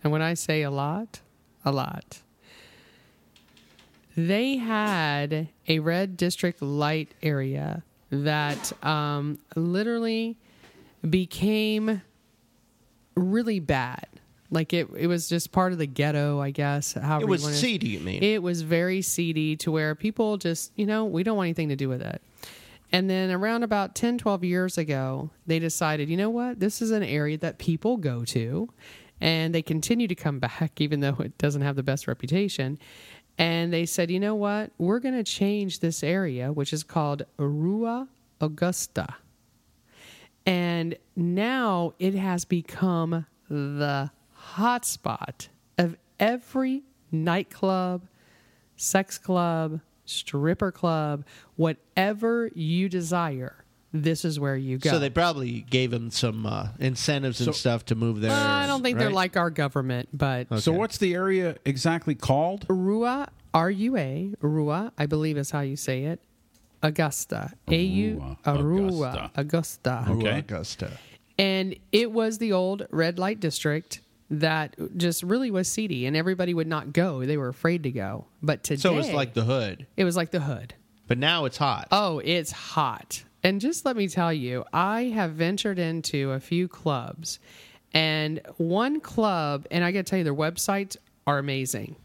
And when I say a lot, a lot. They had a red district light area that um, literally became really bad Like it, it was just part of the ghetto, I guess. However It was you seedy, you mean? It was very seedy to where people just, you know, we don't want anything to do with it. And then around about 10, 12 years ago, they decided, you know what? This is an area that people go to. And they continue to come back, even though it doesn't have the best reputation. And they said, you know what? We're going to change this area, which is called Rua Augusta. And now it has become the hotspot of every nightclub, sex club, stripper club, whatever you desire. This is where you go. So they probably gave him some uh, incentives and So- stuff to move there. Well, I don't think they're right? like our government, but So what's the area exactly called? Rua, R U A, Rua, I believe is how you say it. Augusta, A U, Rua, Augusta. Rua Augusta. And it was the old red light district that just really was seedy, and everybody would not go. They were afraid to go. But today, So it was like the hood, it was like the hood. but now it's hot. Oh, it's hot. And just let me tell you, I have ventured into a few clubs, and one club, and I got to tell you, their websites are amazing.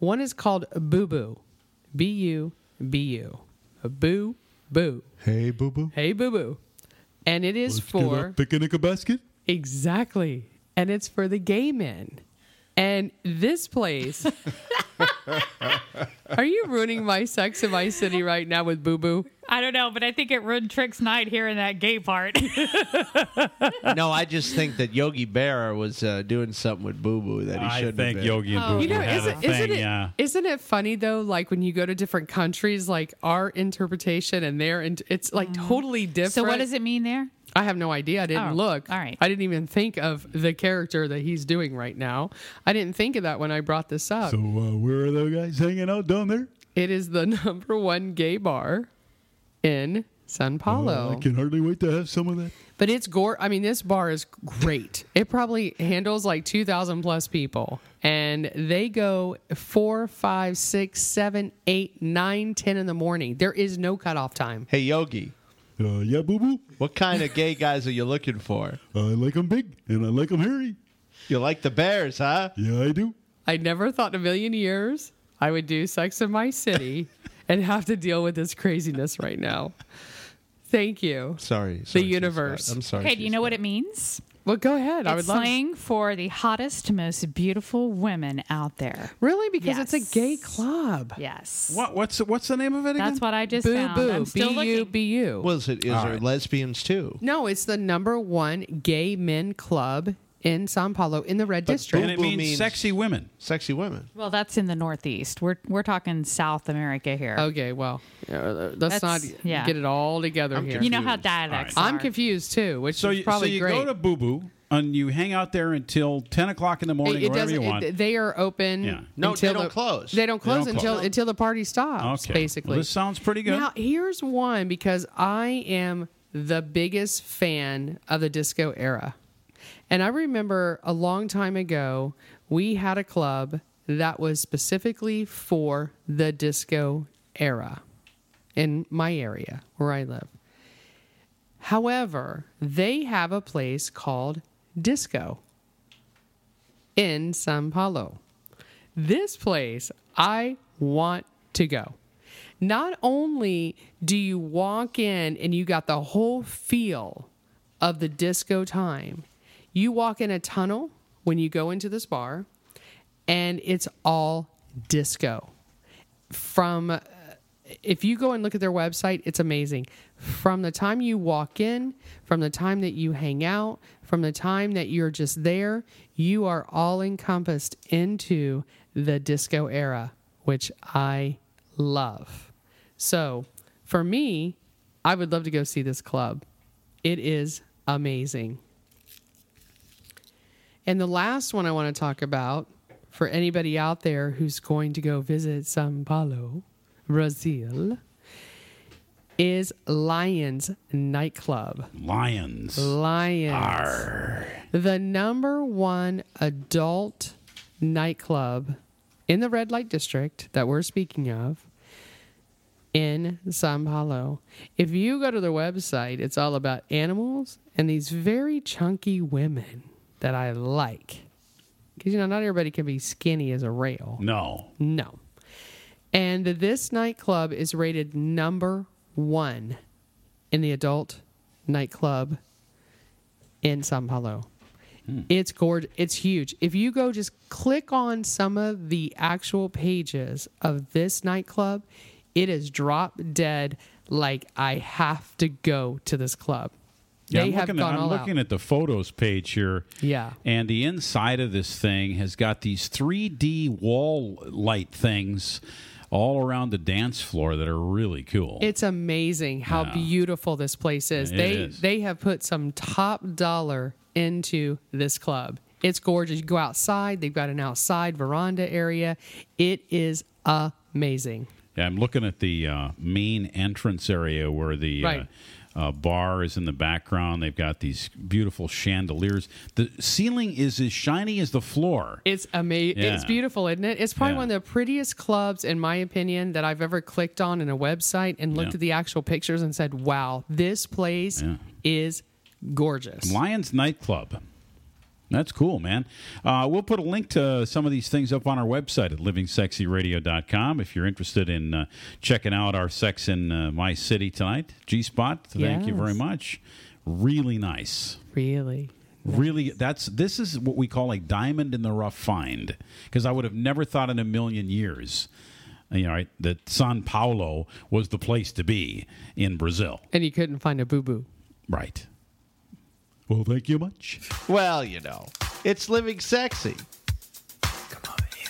One is called Boo Boo, B U B U, Boo Boo. Hey, boo boo. Hey Boo Boo, and it is for picnic a basket. exactly, and it's for the gay men. And this place, are you ruining my sex in my city right now with Boo Boo? I don't know, but I think it ruined Trick's night here in that gay part. no, I just think that Yogi Bear was uh, doing something with Boo Boo that he I shouldn't think have been. Yogi and Boo Oh, You Boo know, had isn't, a thing. isn't it, yeah. not it funny though? Like when you go to different countries, like our interpretation and their, int- it's like totally different. so what does it mean there? I have no idea. I didn't Oh, look. all right. I didn't even think of the character that he's doing right now. I didn't think of that when I brought this up. So uh, where are those guys hanging out down there? it is the number one gay bar in San Paulo. Uh, I can hardly wait to have some of that. But it's gore. I mean, this bar is great. It probably handles like 2,000 plus people. And they go four, five, six, seven, eight, nine, ten in the morning. There is no cutoff time. Hey Yogi, Uh, yeah, boo boo. what kind of gay guys are you looking for? I like them big and I like them hairy. You like the Bears, huh? Yeah, I do. I never thought in a million years I would do sex in my city and have to deal with this craziness right now. Thank you. Sorry, The universe. Scott. I'm sorry. Okay, do you know what it means? Well, go ahead. I would It's love slang for the hottest, most beautiful women out there. Really? Because it's a gay club. Yes. What? What's what's the name of it again? That's what I just Boo found. boo. I'm B still U looking. Was it? Is All there right. lesbians too? No, it's the number one gay men club in Sao Paulo in the Red But District. and it Boo means, means- sexy women. Sexy women. Well, that's in the Northeast. We're we're talking South America here. Okay, well, uh, let's That's- not yeah. get it all together I'm here. you know how confused. dialects All are. I'm confused too, which So is you, so probably you great. go to Boo Boo and you hang out there until ten o'clock in the morning, it, it or whatever you want. it- they are open. Yeah. No, until they don't the- close. They don't They don't close until close. until the party stops. okay, Basically, Well, this sounds pretty good. Now, here's one because I am the biggest fan of the disco era. And I remember a long time ago, we had a club that was specifically for the disco era in my area where I live. However, they have a place called Disco in Sao Paulo. This place, I want to go. Not only do you walk in and you got the whole feel of the disco time, you walk in a tunnel when you go into this bar, and it's all disco. From uh, if you go and look at their website, it's amazing. From the time you walk in, from the time that you hang out, from the time that you're just there, you are all encompassed into the disco era, which I love. So, for me, I would love to go see this club. It is amazing. And the last one I want to talk about for anybody out there who's going to go visit Sao Paulo, Brazil, is Lions Nightclub. Lions. Lions. The number one adult nightclub in the red light district that we're speaking of in Sao Paulo. If you go to their website, it's all about animals and these very chunky women that I like. because you know not everybody can be skinny as a rail. No. No. And this nightclub is rated number one in the adult nightclub in Sao Paulo. Hmm. It's gorgeous. It's huge. If you go just click on some of the actual pages of this nightclub, it is drop dead like I have to go to this club. Yeah, they I'm have looking, gone at, I'm looking out. at the photos page here. Yeah. And the inside of this thing has got these 3D wall light things all around the dance floor that are really cool. It's amazing how Yeah. beautiful this place is. It they is. they have put some top dollar into this club. It's gorgeous. You go outside, they've got an outside veranda area. It is amazing. Yeah, I'm looking at the uh, main entrance area where the Right. uh, uh, bar is in the background. They've got these beautiful chandeliers. The ceiling is as shiny as the floor. It's amazing. It's beautiful, isn't it? It's probably Yeah. one of the prettiest clubs, in my opinion, that I've ever clicked on in a website and looked Yeah. at the actual pictures and said, "Wow, this place Yeah. is gorgeous." Lions Nightclub. That's cool, man. Uh, we'll put a link to some of these things up on our website at livingsexyradio.com if you're interested in uh, checking out our sex in uh, my city tonight. G Spot, thank you very much. Really nice. Really. Really, that's this is what we call a diamond in the rough find because I would have never thought in a million years, you know, right, that Sao Paulo was the place to be in Brazil. And you couldn't find a boo boo. Right. Well, thank you much. Well, you know, it's living sexy. Come on here.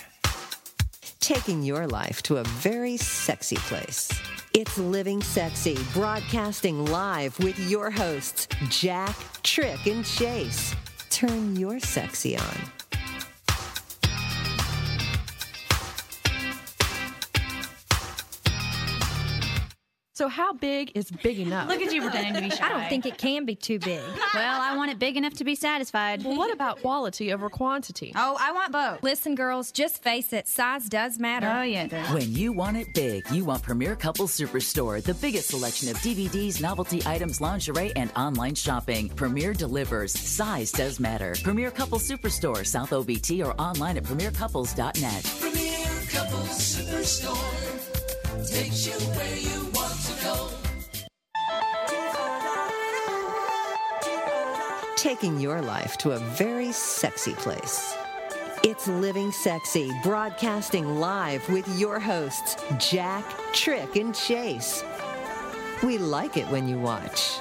Taking your life to a very sexy place. It's Living Sexy, broadcasting live with your hosts, Jack, Trick, and Chase. Turn your sexy on. So, how big is big enough? Look at you pretending to be shy. I don't think it can be too big. Well, I want it big enough to be satisfied. Well, what about quality over quantity? Oh, I want both. Listen, girls, just face it, size does matter. Oh, yeah, it does. When you want it big, you want Premier Couples Superstore, the biggest selection of DVDs, novelty items, lingerie, and online shopping. Premier delivers. Size does matter. Premier Couples Superstore, South OBT, or online at premiercouples.net. Premier Couples Superstore takes you where you want to go. Taking your life to a very sexy place. It's Living Sexy, broadcasting live with your hosts, Jack, Trick, and Chase. We like it when you watch.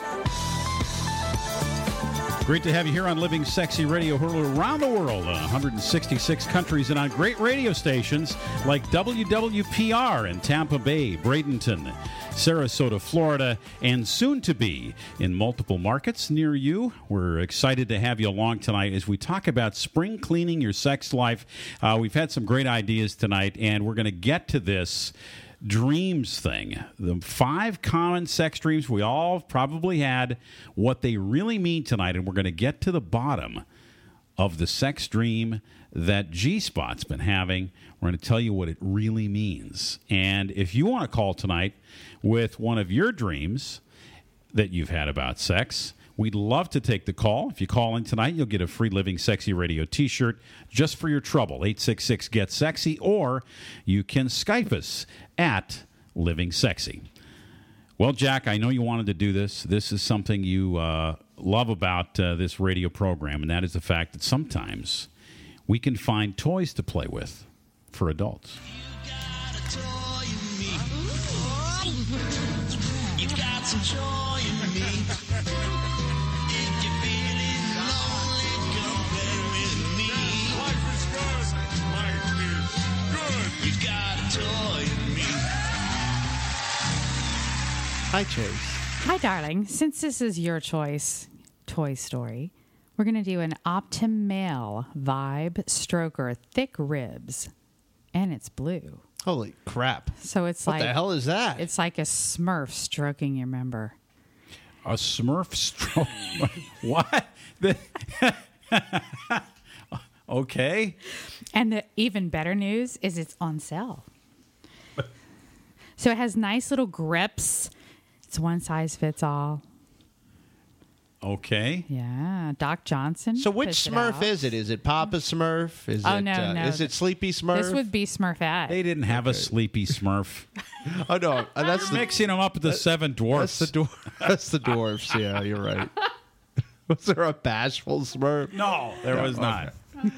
Great to have you here on Living Sexy Radio, heard around the world, uh, 166 countries, and on great radio stations like WWPR in Tampa Bay, Bradenton, Sarasota, Florida, and soon to be in multiple markets near you. We're excited to have you along tonight as we talk about spring cleaning your sex life. Uh, we've had some great ideas tonight, and we're going to get to this dreams thing. The five common sex dreams we all probably had, what they really mean tonight, and we're going to get to the bottom of the sex dream that G Spot's been having. We're going to tell you what it really means. And if you want to call tonight with one of your dreams that you've had about sex, we'd love to take the call. If you call in tonight, you'll get a free Living Sexy Radio t shirt just for your trouble. 866 Get Sexy, or you can Skype us at Living Sexy. Well, Jack, I know you wanted to do this. This is something you uh, love about uh, this radio program, and that is the fact that sometimes we can find toys to play with for adults. Hi, Chase. Hi, darling. Since this is your choice, Toy Story, we're going to do an Optimale Vibe Stroker Thick Ribs, and it's blue. Holy crap. So it's What like the hell is that? It's like a Smurf stroking your member. A Smurf stroke. what? Okay. And the even better news is it's on sale. so it has nice little grips. It's one size fits all. Okay. Yeah, Doc Johnson. So which Smurf out. is it? Is it Papa Smurf? Is Oh, it no, uh, no. is it Sleepy Smurf? This would be Smurfette. They didn't have a sleepy Smurf. oh no, uh, that's the, mixing them up with the seven dwarfs. that's the dwar- that's the dwarfs. Yeah, you're right. Was there a bashful Smurf? No, there No, was not. okay.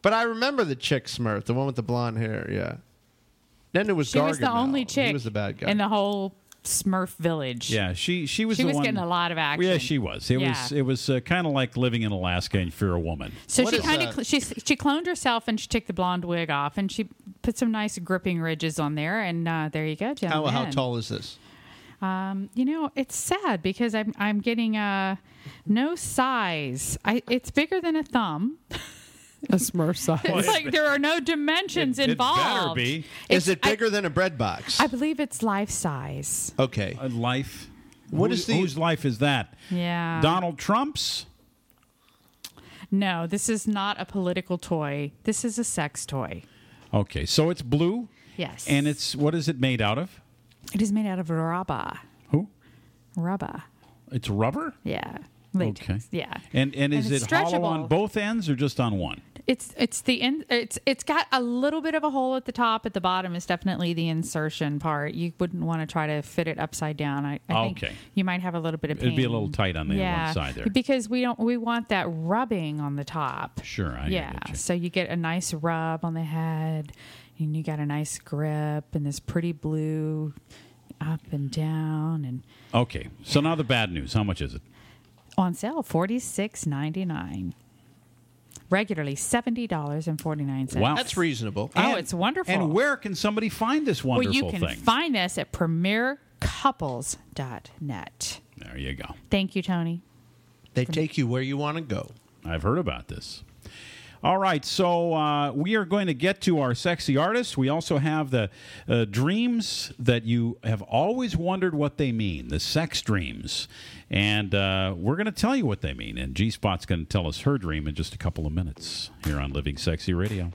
But I remember the chick Smurf, the one with the blonde hair. Yeah. Then there was She was the only chick He was the bad guy. in the whole Smurf village. Yeah, she she was She the was one. getting a lot of action. Yeah, she was. It Yeah. was it was uh, kind of like living in Alaska and you're a woman. So What she kind of she she cloned herself and she took the blonde wig off and she put some nice gripping ridges on there and uh, there you go, how gentlemen. how tall is this? Um, you know, it's sad because I'm I'm getting uh no size. I it's bigger than a thumb. A Smurf size. It's like there are no dimensions It- it better involved. be. It's- Is it I- bigger than a bread box? I believe it's life size. okay. A life. What Who- is the- whose life is that? Yeah. Donald Trump's. No, this is not a political toy. This is a sex toy. Okay, so it's blue. Yes. And it's what is it made out of? It is made out of rubber. Who? Rubber. It's rubber. Yeah. Latex. Okay. Yeah. And and is it's it hollow on both ends or just on one? It's it's the in, it's it's got a little bit of a hole at the top. At the bottom is definitely the insertion part. You wouldn't want to try to fit it upside down. I, I think Okay. you might have a little bit of pain. It'd be a little tight on the yeah, one side there. because we don't we want that rubbing on the top. Sure, I yeah. you. So you get a nice rub on the head, and you got a nice grip, and this pretty blue up and down, and Okay, so now the bad news. How much is it? on sale forty six ninety nine. Regularly seventy dollars and forty nine cents. Wow. That's reasonable. Oh, And- it's wonderful. And where can somebody find this wonderful? well, you can thing? find this at premiercouples.net. there you go. Thank you, Tony. They take you where you want to go. I've heard about this. All right, so uh, we are going to get to our sexy artists. We also have the uh, dreams that you have always wondered what they mean, the sex dreams. And uh, we're going to tell you what they mean. And G Spot's going to tell us her dream in just a couple of minutes here on Living Sexy Radio.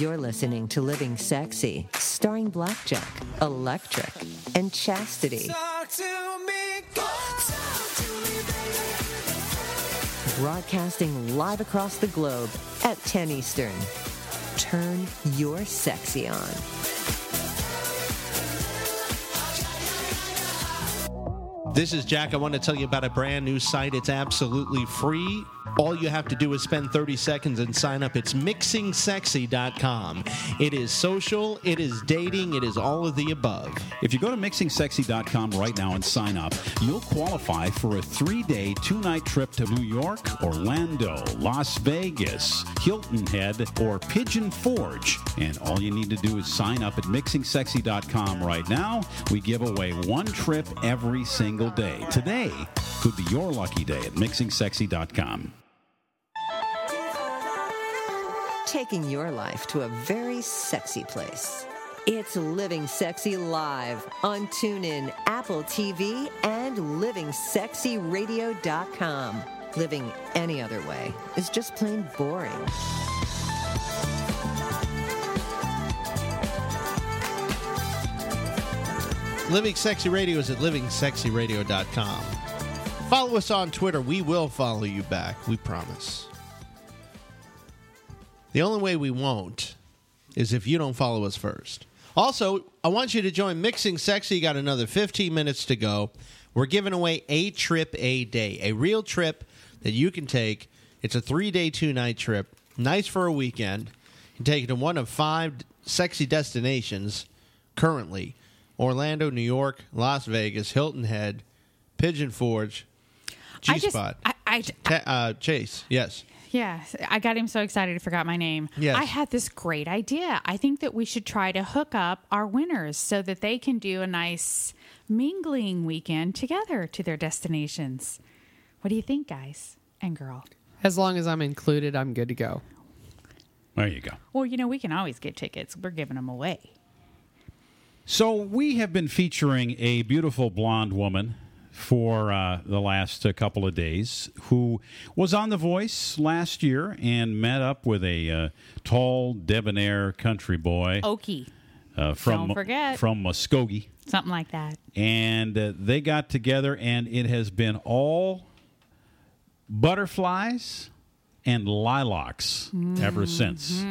You're listening to Living Sexy, starring Blackjack, Electric, and Chastity. Broadcasting live across the globe at 10 Eastern. Turn your sexy on. This is Jack. I want to tell you about a brand new site. It's absolutely free. All you have to do is spend 30 seconds and sign up. It's mixingsexy.com. It is social, it is dating, it is all of the above. If you go to mixingsexy.com right now and sign up, you'll qualify for a three day, two night trip to New York, Orlando, Las Vegas, Hilton Head, or Pigeon Forge. And all you need to do is sign up at mixingsexy.com right now. We give away one trip every single day. Today could be your lucky day at mixingsexy.com. Taking your life to a very sexy place. It's Living Sexy Live on TuneIn, Apple TV, and LivingSexyRadio.com. Living any other way is just plain boring. Living Sexy Radio is at livingsexyradio.com. Follow us on Twitter. We will follow you back. We promise. The only way we won't is if you don't follow us first. Also, I want you to join Mixing Sexy. You got another 15 minutes to go. We're giving away a trip a day, a real trip that you can take. It's a three day, two night trip. Nice for a weekend. You can take it to one of five sexy destinations currently Orlando, New York, Las Vegas, Hilton Head, Pigeon Forge, G I just, Spot, I, I, uh, Chase. Yes. Yeah, I got him so excited I forgot my name. Yes. I had this great idea. I think that we should try to hook up our winners so that they can do a nice mingling weekend together to their destinations. What do you think, guys and girl? As long as I'm included, I'm good to go. There you go. Well, you know, we can always get tickets. We're giving them away. So we have been featuring a beautiful blonde woman for uh, the last uh, couple of days, who was on The Voice last year and met up with a uh, tall, debonair country boy Okie. uh, from Don't forget. from Muskogee, Something like that. and uh, they got together, and it has been all butterflies and lilacs ever since.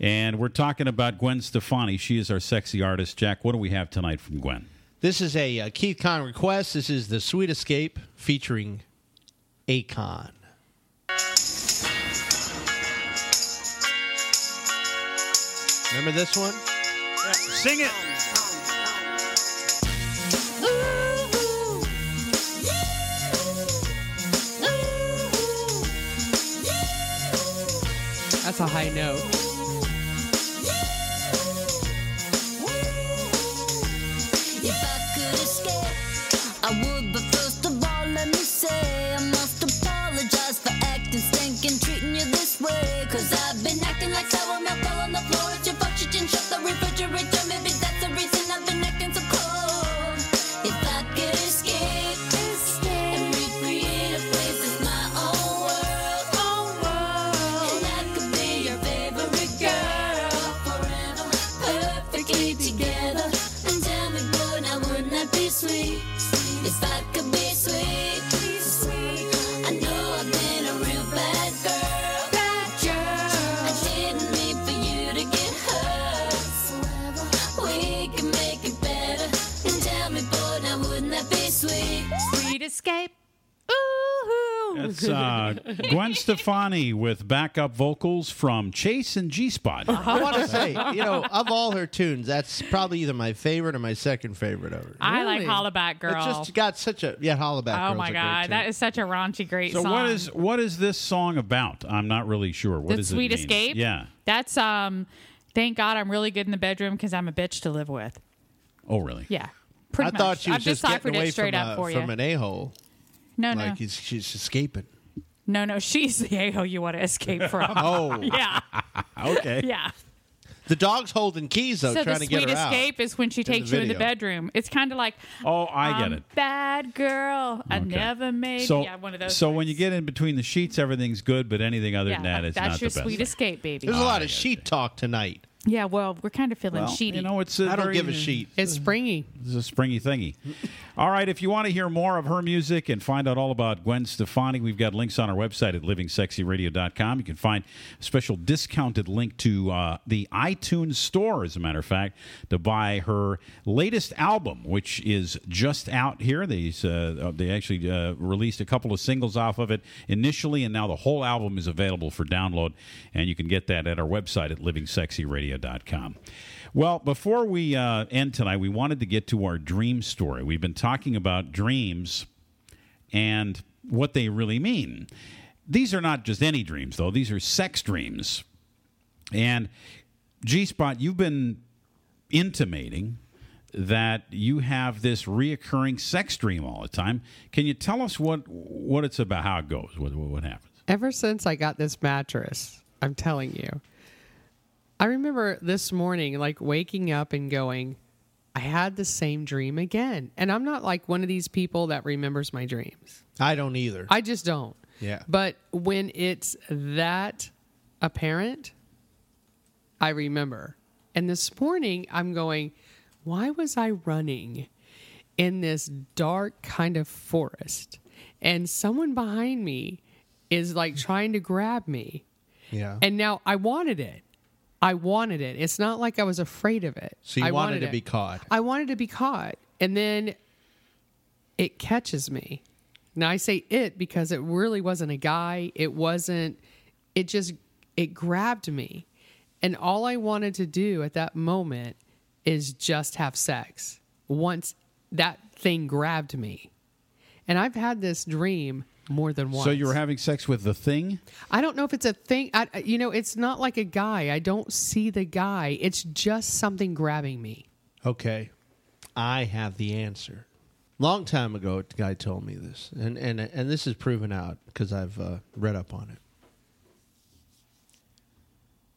And we're talking about Gwen Stefani. She is our sexy artist. Jack, what do we have tonight from Gwen? This is a uh, Keith Kong request. This is the Sweet Escape featuring Akon. Remember this one? Sing it. That's a high note. Stefani with backup vocals from Chase and G Spot. I want to say, you know, of all her tunes, that's probably either my favorite or my second favorite of her. I like Hollaback Girl. It's just got such a yeah, Hollaback oh Girl's my a great god, that is such a raunchy, great song. So song. what is what is this song about? I'm not really sure. What the does Sweet it mean? Escape? Yeah. That's um. Thank God I'm really good in the bedroom because I'm a bitch to live with. Oh, really? Yeah. Pretty I much. thought she was I've just deciphered getting away straight from, up a, for you. from an a hole. no, no, Like she's escaping. No, no. She's the a hole you want to escape from. Oh. yeah, Okay. yeah. The dog's holding keys though, so trying to get sweet her out. escape is when she in the takes you in the video. bedroom. It's kind of like Oh, I get I'm it. Bad girl, I Okay. never made. So, yeah, one of those. so when you get in between the sheets, everything's good, but anything other yeah, than that, it's that's not your the best. sweet escape, baby. There's a oh, lot of sheet talk tonight. Yeah, well, we're kind of feeling Well, sheety. you know, it's a I don't very- give a sheet. It's springy. It's a springy thingy. All right, if you want to hear more of her music and find out all about Gwen Stefani, we've got links on our website at livingsexyradio.com. You can find a special discounted link to uh, the iTunes store, as a matter of fact, to buy her latest album, which is just out here. These, uh, they actually uh, released a couple of singles off of it initially, and now the whole album is available for download, and you can get that at our website at livingsexyradio.com. Well, before we uh, end tonight, we wanted to get to our dream story. We've been talking about dreams and what they really mean. These are not just any dreams, though, these are sex dreams. And G Spot, you've been intimating that you have this reoccurring sex dream all the time. Can you tell us what what it's about, how it goes, what, what happens? Ever since I got this mattress, I'm telling you, I remember this morning, like waking up and going, I had the same dream again. And I'm not like one of these people that remembers my dreams. I don't either. I just don't. Yeah. But when it's that apparent, I remember. And this morning, I'm going, why was I running in this dark kind of forest? And someone behind me is like trying to grab me. Yeah. And now I wanted it. I wanted it. It's not like I was afraid of it. So you I wanted to it. be caught. I wanted to be caught. And then it catches me. Now I say it because it really wasn't a guy. It wasn't it just it grabbed me. And all I wanted to do at that moment is just have sex. Once that thing grabbed me. And I've had this dream more than once. So you were having sex with the thing? I don't know if it's a thing. I, I- you know, it's not like a guy. I don't see the guy. It's just something grabbing me. Okay, I have the answer. Long time ago, a guy told me this, and and and this is proven out because I've uh, read up on it.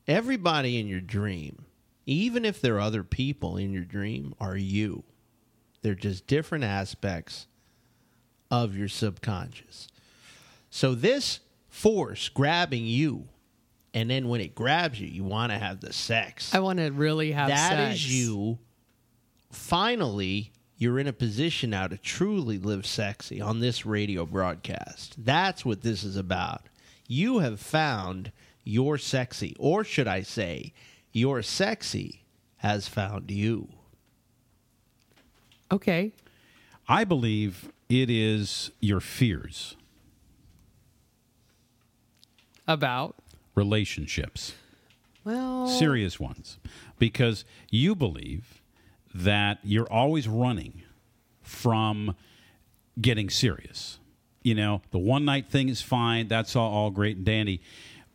Everybody in your dream, even if there are other people in your dream, are you. They're just different aspects of your subconscious. So this force grabbing you, and then when it grabs you, you want to have the sex. I want to really have That is sex. you. Finally, you're in a position now to truly live sexy on this radio broadcast. That's what this is about. You have found your sexy, or should I say, your sexy has found you. Okay. I believe it is your fears, About? Relationships. well, serious ones. Because you believe that you're always running from getting serious. You know the one night thing is fine that's all, all great and dandy.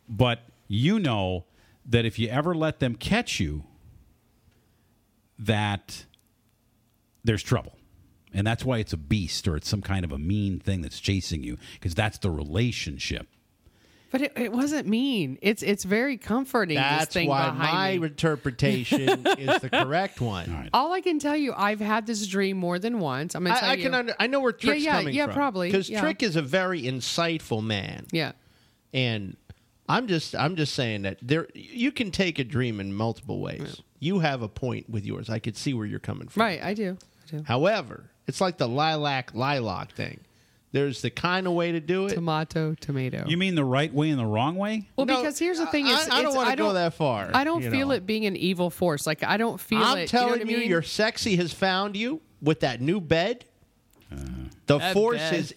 But you know that if you ever let them catch you that there's trouble. And that's why it's a beast or it's some kind of a mean thing that's chasing you because that's the relationship But it, it wasn't mean. It's it's very comforting. this That's thing why behind my me. interpretation is the correct one. All I can tell you, I've had this dream more than once. I'm gonna tell I, I you. can under, I know where Yeah, Trick's yeah, coming yeah, from. probably, because yeah. Trick is a very insightful man. Yeah, and I'm just I'm just saying that there you can take a dream in multiple ways. You have a point with yours. I could see where you're coming from. right. I do. I do. However, it's like the lilac lilac thing. There's the kind of way to do it. Tomato, tomato. you mean the right way and the wrong way Well, No, because here's the thing: I- is I don't it's- wanna go that far, I don't you feel know. it being an evil force. Like I don't feel I'm it. telling you, know you, what I mean? your sexy has found you with that new bed. Uh, the That force bed. has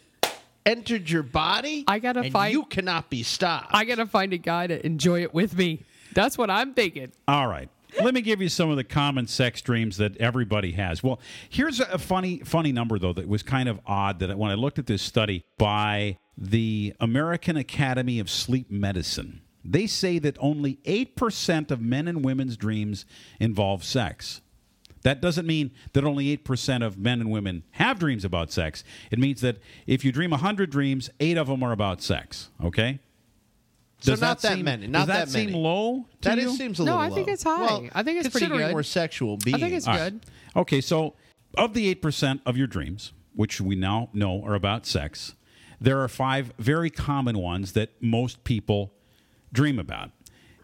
entered your body. I gotta and find- You cannot be stopped. I gotta find a guy to enjoy it with me. That's what I'm thinking. All right. Let me give you some of the common sex dreams that everybody has. Well, here's a funny funny number though that was kind of odd that when I looked at this study by the American Academy of Sleep Medicine. They say that only 8% of men and women's dreams involve sex. That doesn't mean that only 8% of men and women have dreams about sex. It means that if you dream 100 dreams, 8 of them are about sex, okay? So Does not that seem- many, not does that, that seem low to That you? is, seems a No, little I think low. it's high. Well, I think it's pretty considering good. we're sexual I think it's All right. good. Okay, so of the 8% of your dreams, which we now know are about sex, there are five very common ones that most people dream about.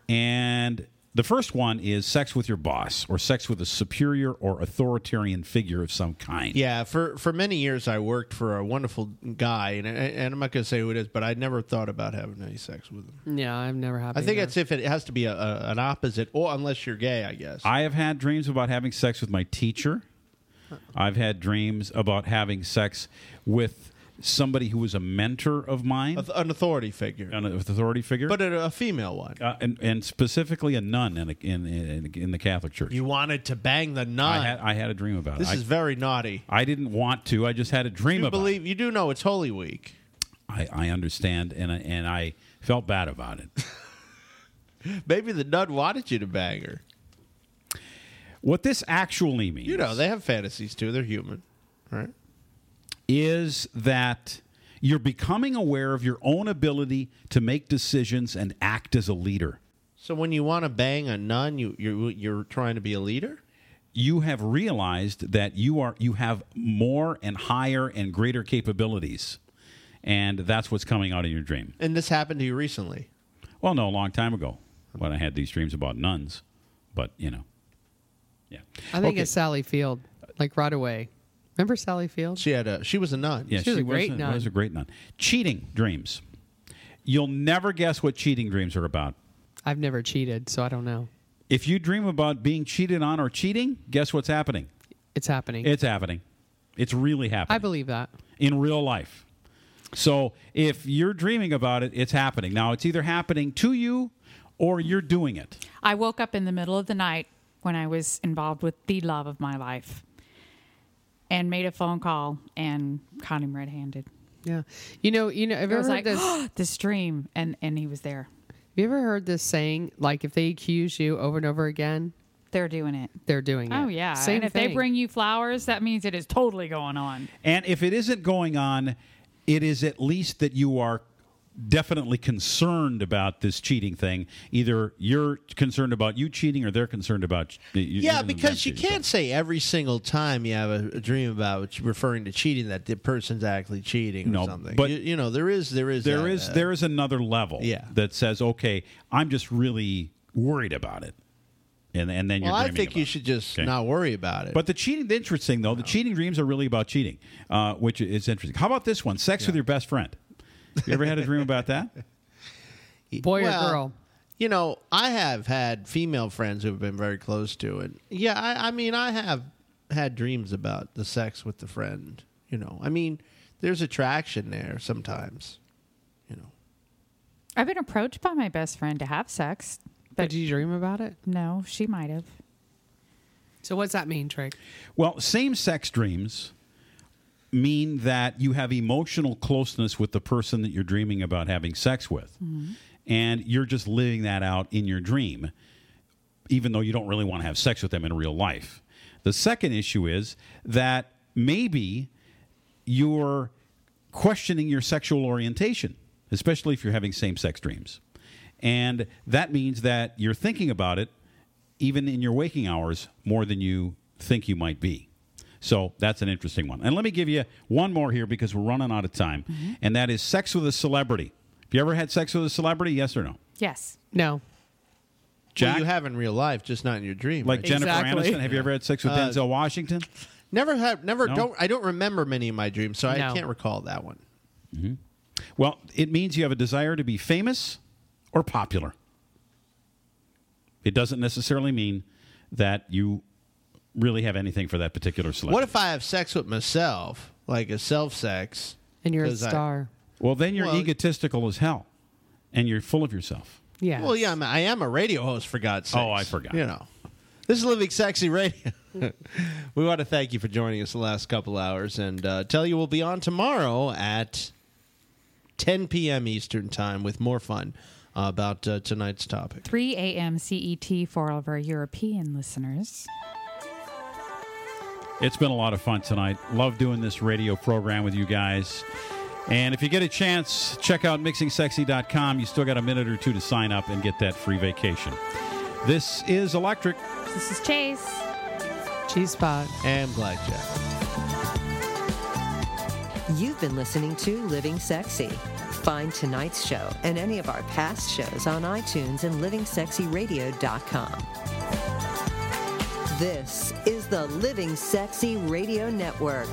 And the first one is sex with your boss or sex with a superior or authoritarian figure of some kind. Yeah, for for many years I worked for a wonderful guy, and and I'm not going to say who it is, but I never thought about having any sex with him. Yeah, I've never had. I think it's if it has to be a, a, an opposite, or unless you're gay, I guess. I have had dreams about having sex with my teacher. Uh. I've had dreams about having sex with somebody who was a mentor of mine, An authority figure, an authority figure, but a, a female one. uh, and, and specifically a nun in, a, in, in in the Catholic Church. You wanted to bang the nun. I had I had a dream about it. this it. is very naughty. I, I didn't want to. I just had a dream You about believe you do know it's Holy Week. I, I understand, and I, and I felt bad about it. Maybe the nun wanted you to bang her. what this actually means, You know, they have fantasies too. They're human, right? Is that you're becoming aware of your own ability to make decisions and act as a leader. So when you want to bang a nun, you you're you're trying to be a leader. You have realized that you are you have more and higher and greater capabilities, and that's what's coming out of your dream. And this happened to you recently. Well, no, a long time ago when I had these dreams about nuns, but you know, yeah. I think Okay. it's Sally Field, like right away. Remember Sally Field? She had a she was a nun. Yeah, She was a great nun. was a great nun. Cheating dreams. You'll never guess what cheating dreams are about. I've never cheated, so I don't know. If you dream about being cheated on or cheating, guess what's happening? It's happening. It's happening. It's really happening I believe that. in real life. So if you're dreaming about it, it's happening. Now, it's either happening to you or you're doing it. I woke up in the middle of the night when I was involved with the love of my life and made a phone call and caught him red handed. Yeah. You know, you know, have I you was ever like, heard this? this dream, and, and he was there. Have you ever heard this saying, like if they accuse you over and over again, They're doing it. they're doing it? Oh, yeah. Same and if thing. they bring you flowers, that means it is totally going on. And if it isn't going on, it is at least that you are definitely concerned about this cheating thing. Either you're concerned about you cheating, or they're concerned about you. Yeah, because you can't say every single time you have a, dream about referring to cheating that the person's actually cheating or No, something. but you, you know there is there is there that, is uh, there is another level Yeah. that says okay i'm just really worried about it and and then you're Well, I think you should just Okay. not worry about it. but the cheating the interesting though the cheating dreams are really about cheating uh, which is interesting how about this one sex with your best friend you ever had a dream about that Boy Well, or girl? You know, I have had female friends who've been very close to it. Yeah, I, I mean, I have had dreams about the sex with the friend. You know, I mean, there's attraction there sometimes. You know, I've been approached by my best friend to have sex. But did you dream about it? No, she might have. So what's that mean, Trig? well same-sex dreams mean that you have emotional closeness with the person that you're dreaming about having sex with mm-hmm. and you're just living that out in your dream even though you don't really want to have sex with them in real life. The second issue is that maybe you're questioning your sexual orientation, especially if you're having same sex dreams. And that means that you're thinking about it even in your waking hours more than you think you might be. So that's an interesting one. And let me give you one more here because we're running out of time, and that is sex with a celebrity. Have you ever had sex with a celebrity? Yes or no? Yes. No. Jack? Well, you have in real life, just not in your dream. Like right? Jennifer Aniston. Have you ever had sex with Uh, Denzel Washington? Never have. Never. No? Don't. I don't remember many of my dreams, so I can't recall that one. hmm Well, it means you have a desire to be famous or popular. It doesn't necessarily mean that you really have anything for that particular celebrity. What if I have sex with myself, like a self sex, And you're a star. Well, then you're Well- egotistical as hell, and you're full of yourself. Yeah. Well, yeah, I'm, I am a radio host for God's sake. Oh, I forgot. You know, this is Living Sexy Radio. we want to thank you for joining us the last couple hours, and uh, tell you we'll be on tomorrow at 10 p.m. Eastern Time with more fun uh, about uh, tonight's topic. 3 a.m. CET E for all of our European listeners. It's been a lot of fun tonight. Love doing this radio program with you guys. And if you get a chance, check out mixingsexy.com. You still got a minute or two to sign up and get that free vacation. This is Electric. This is Chase. Cheese spot. And Blackjack. You've been listening to Living Sexy. Find tonight's show and any of our past shows on iTunes and livingsexyradio.com. This is the Living Sexy Radio Network.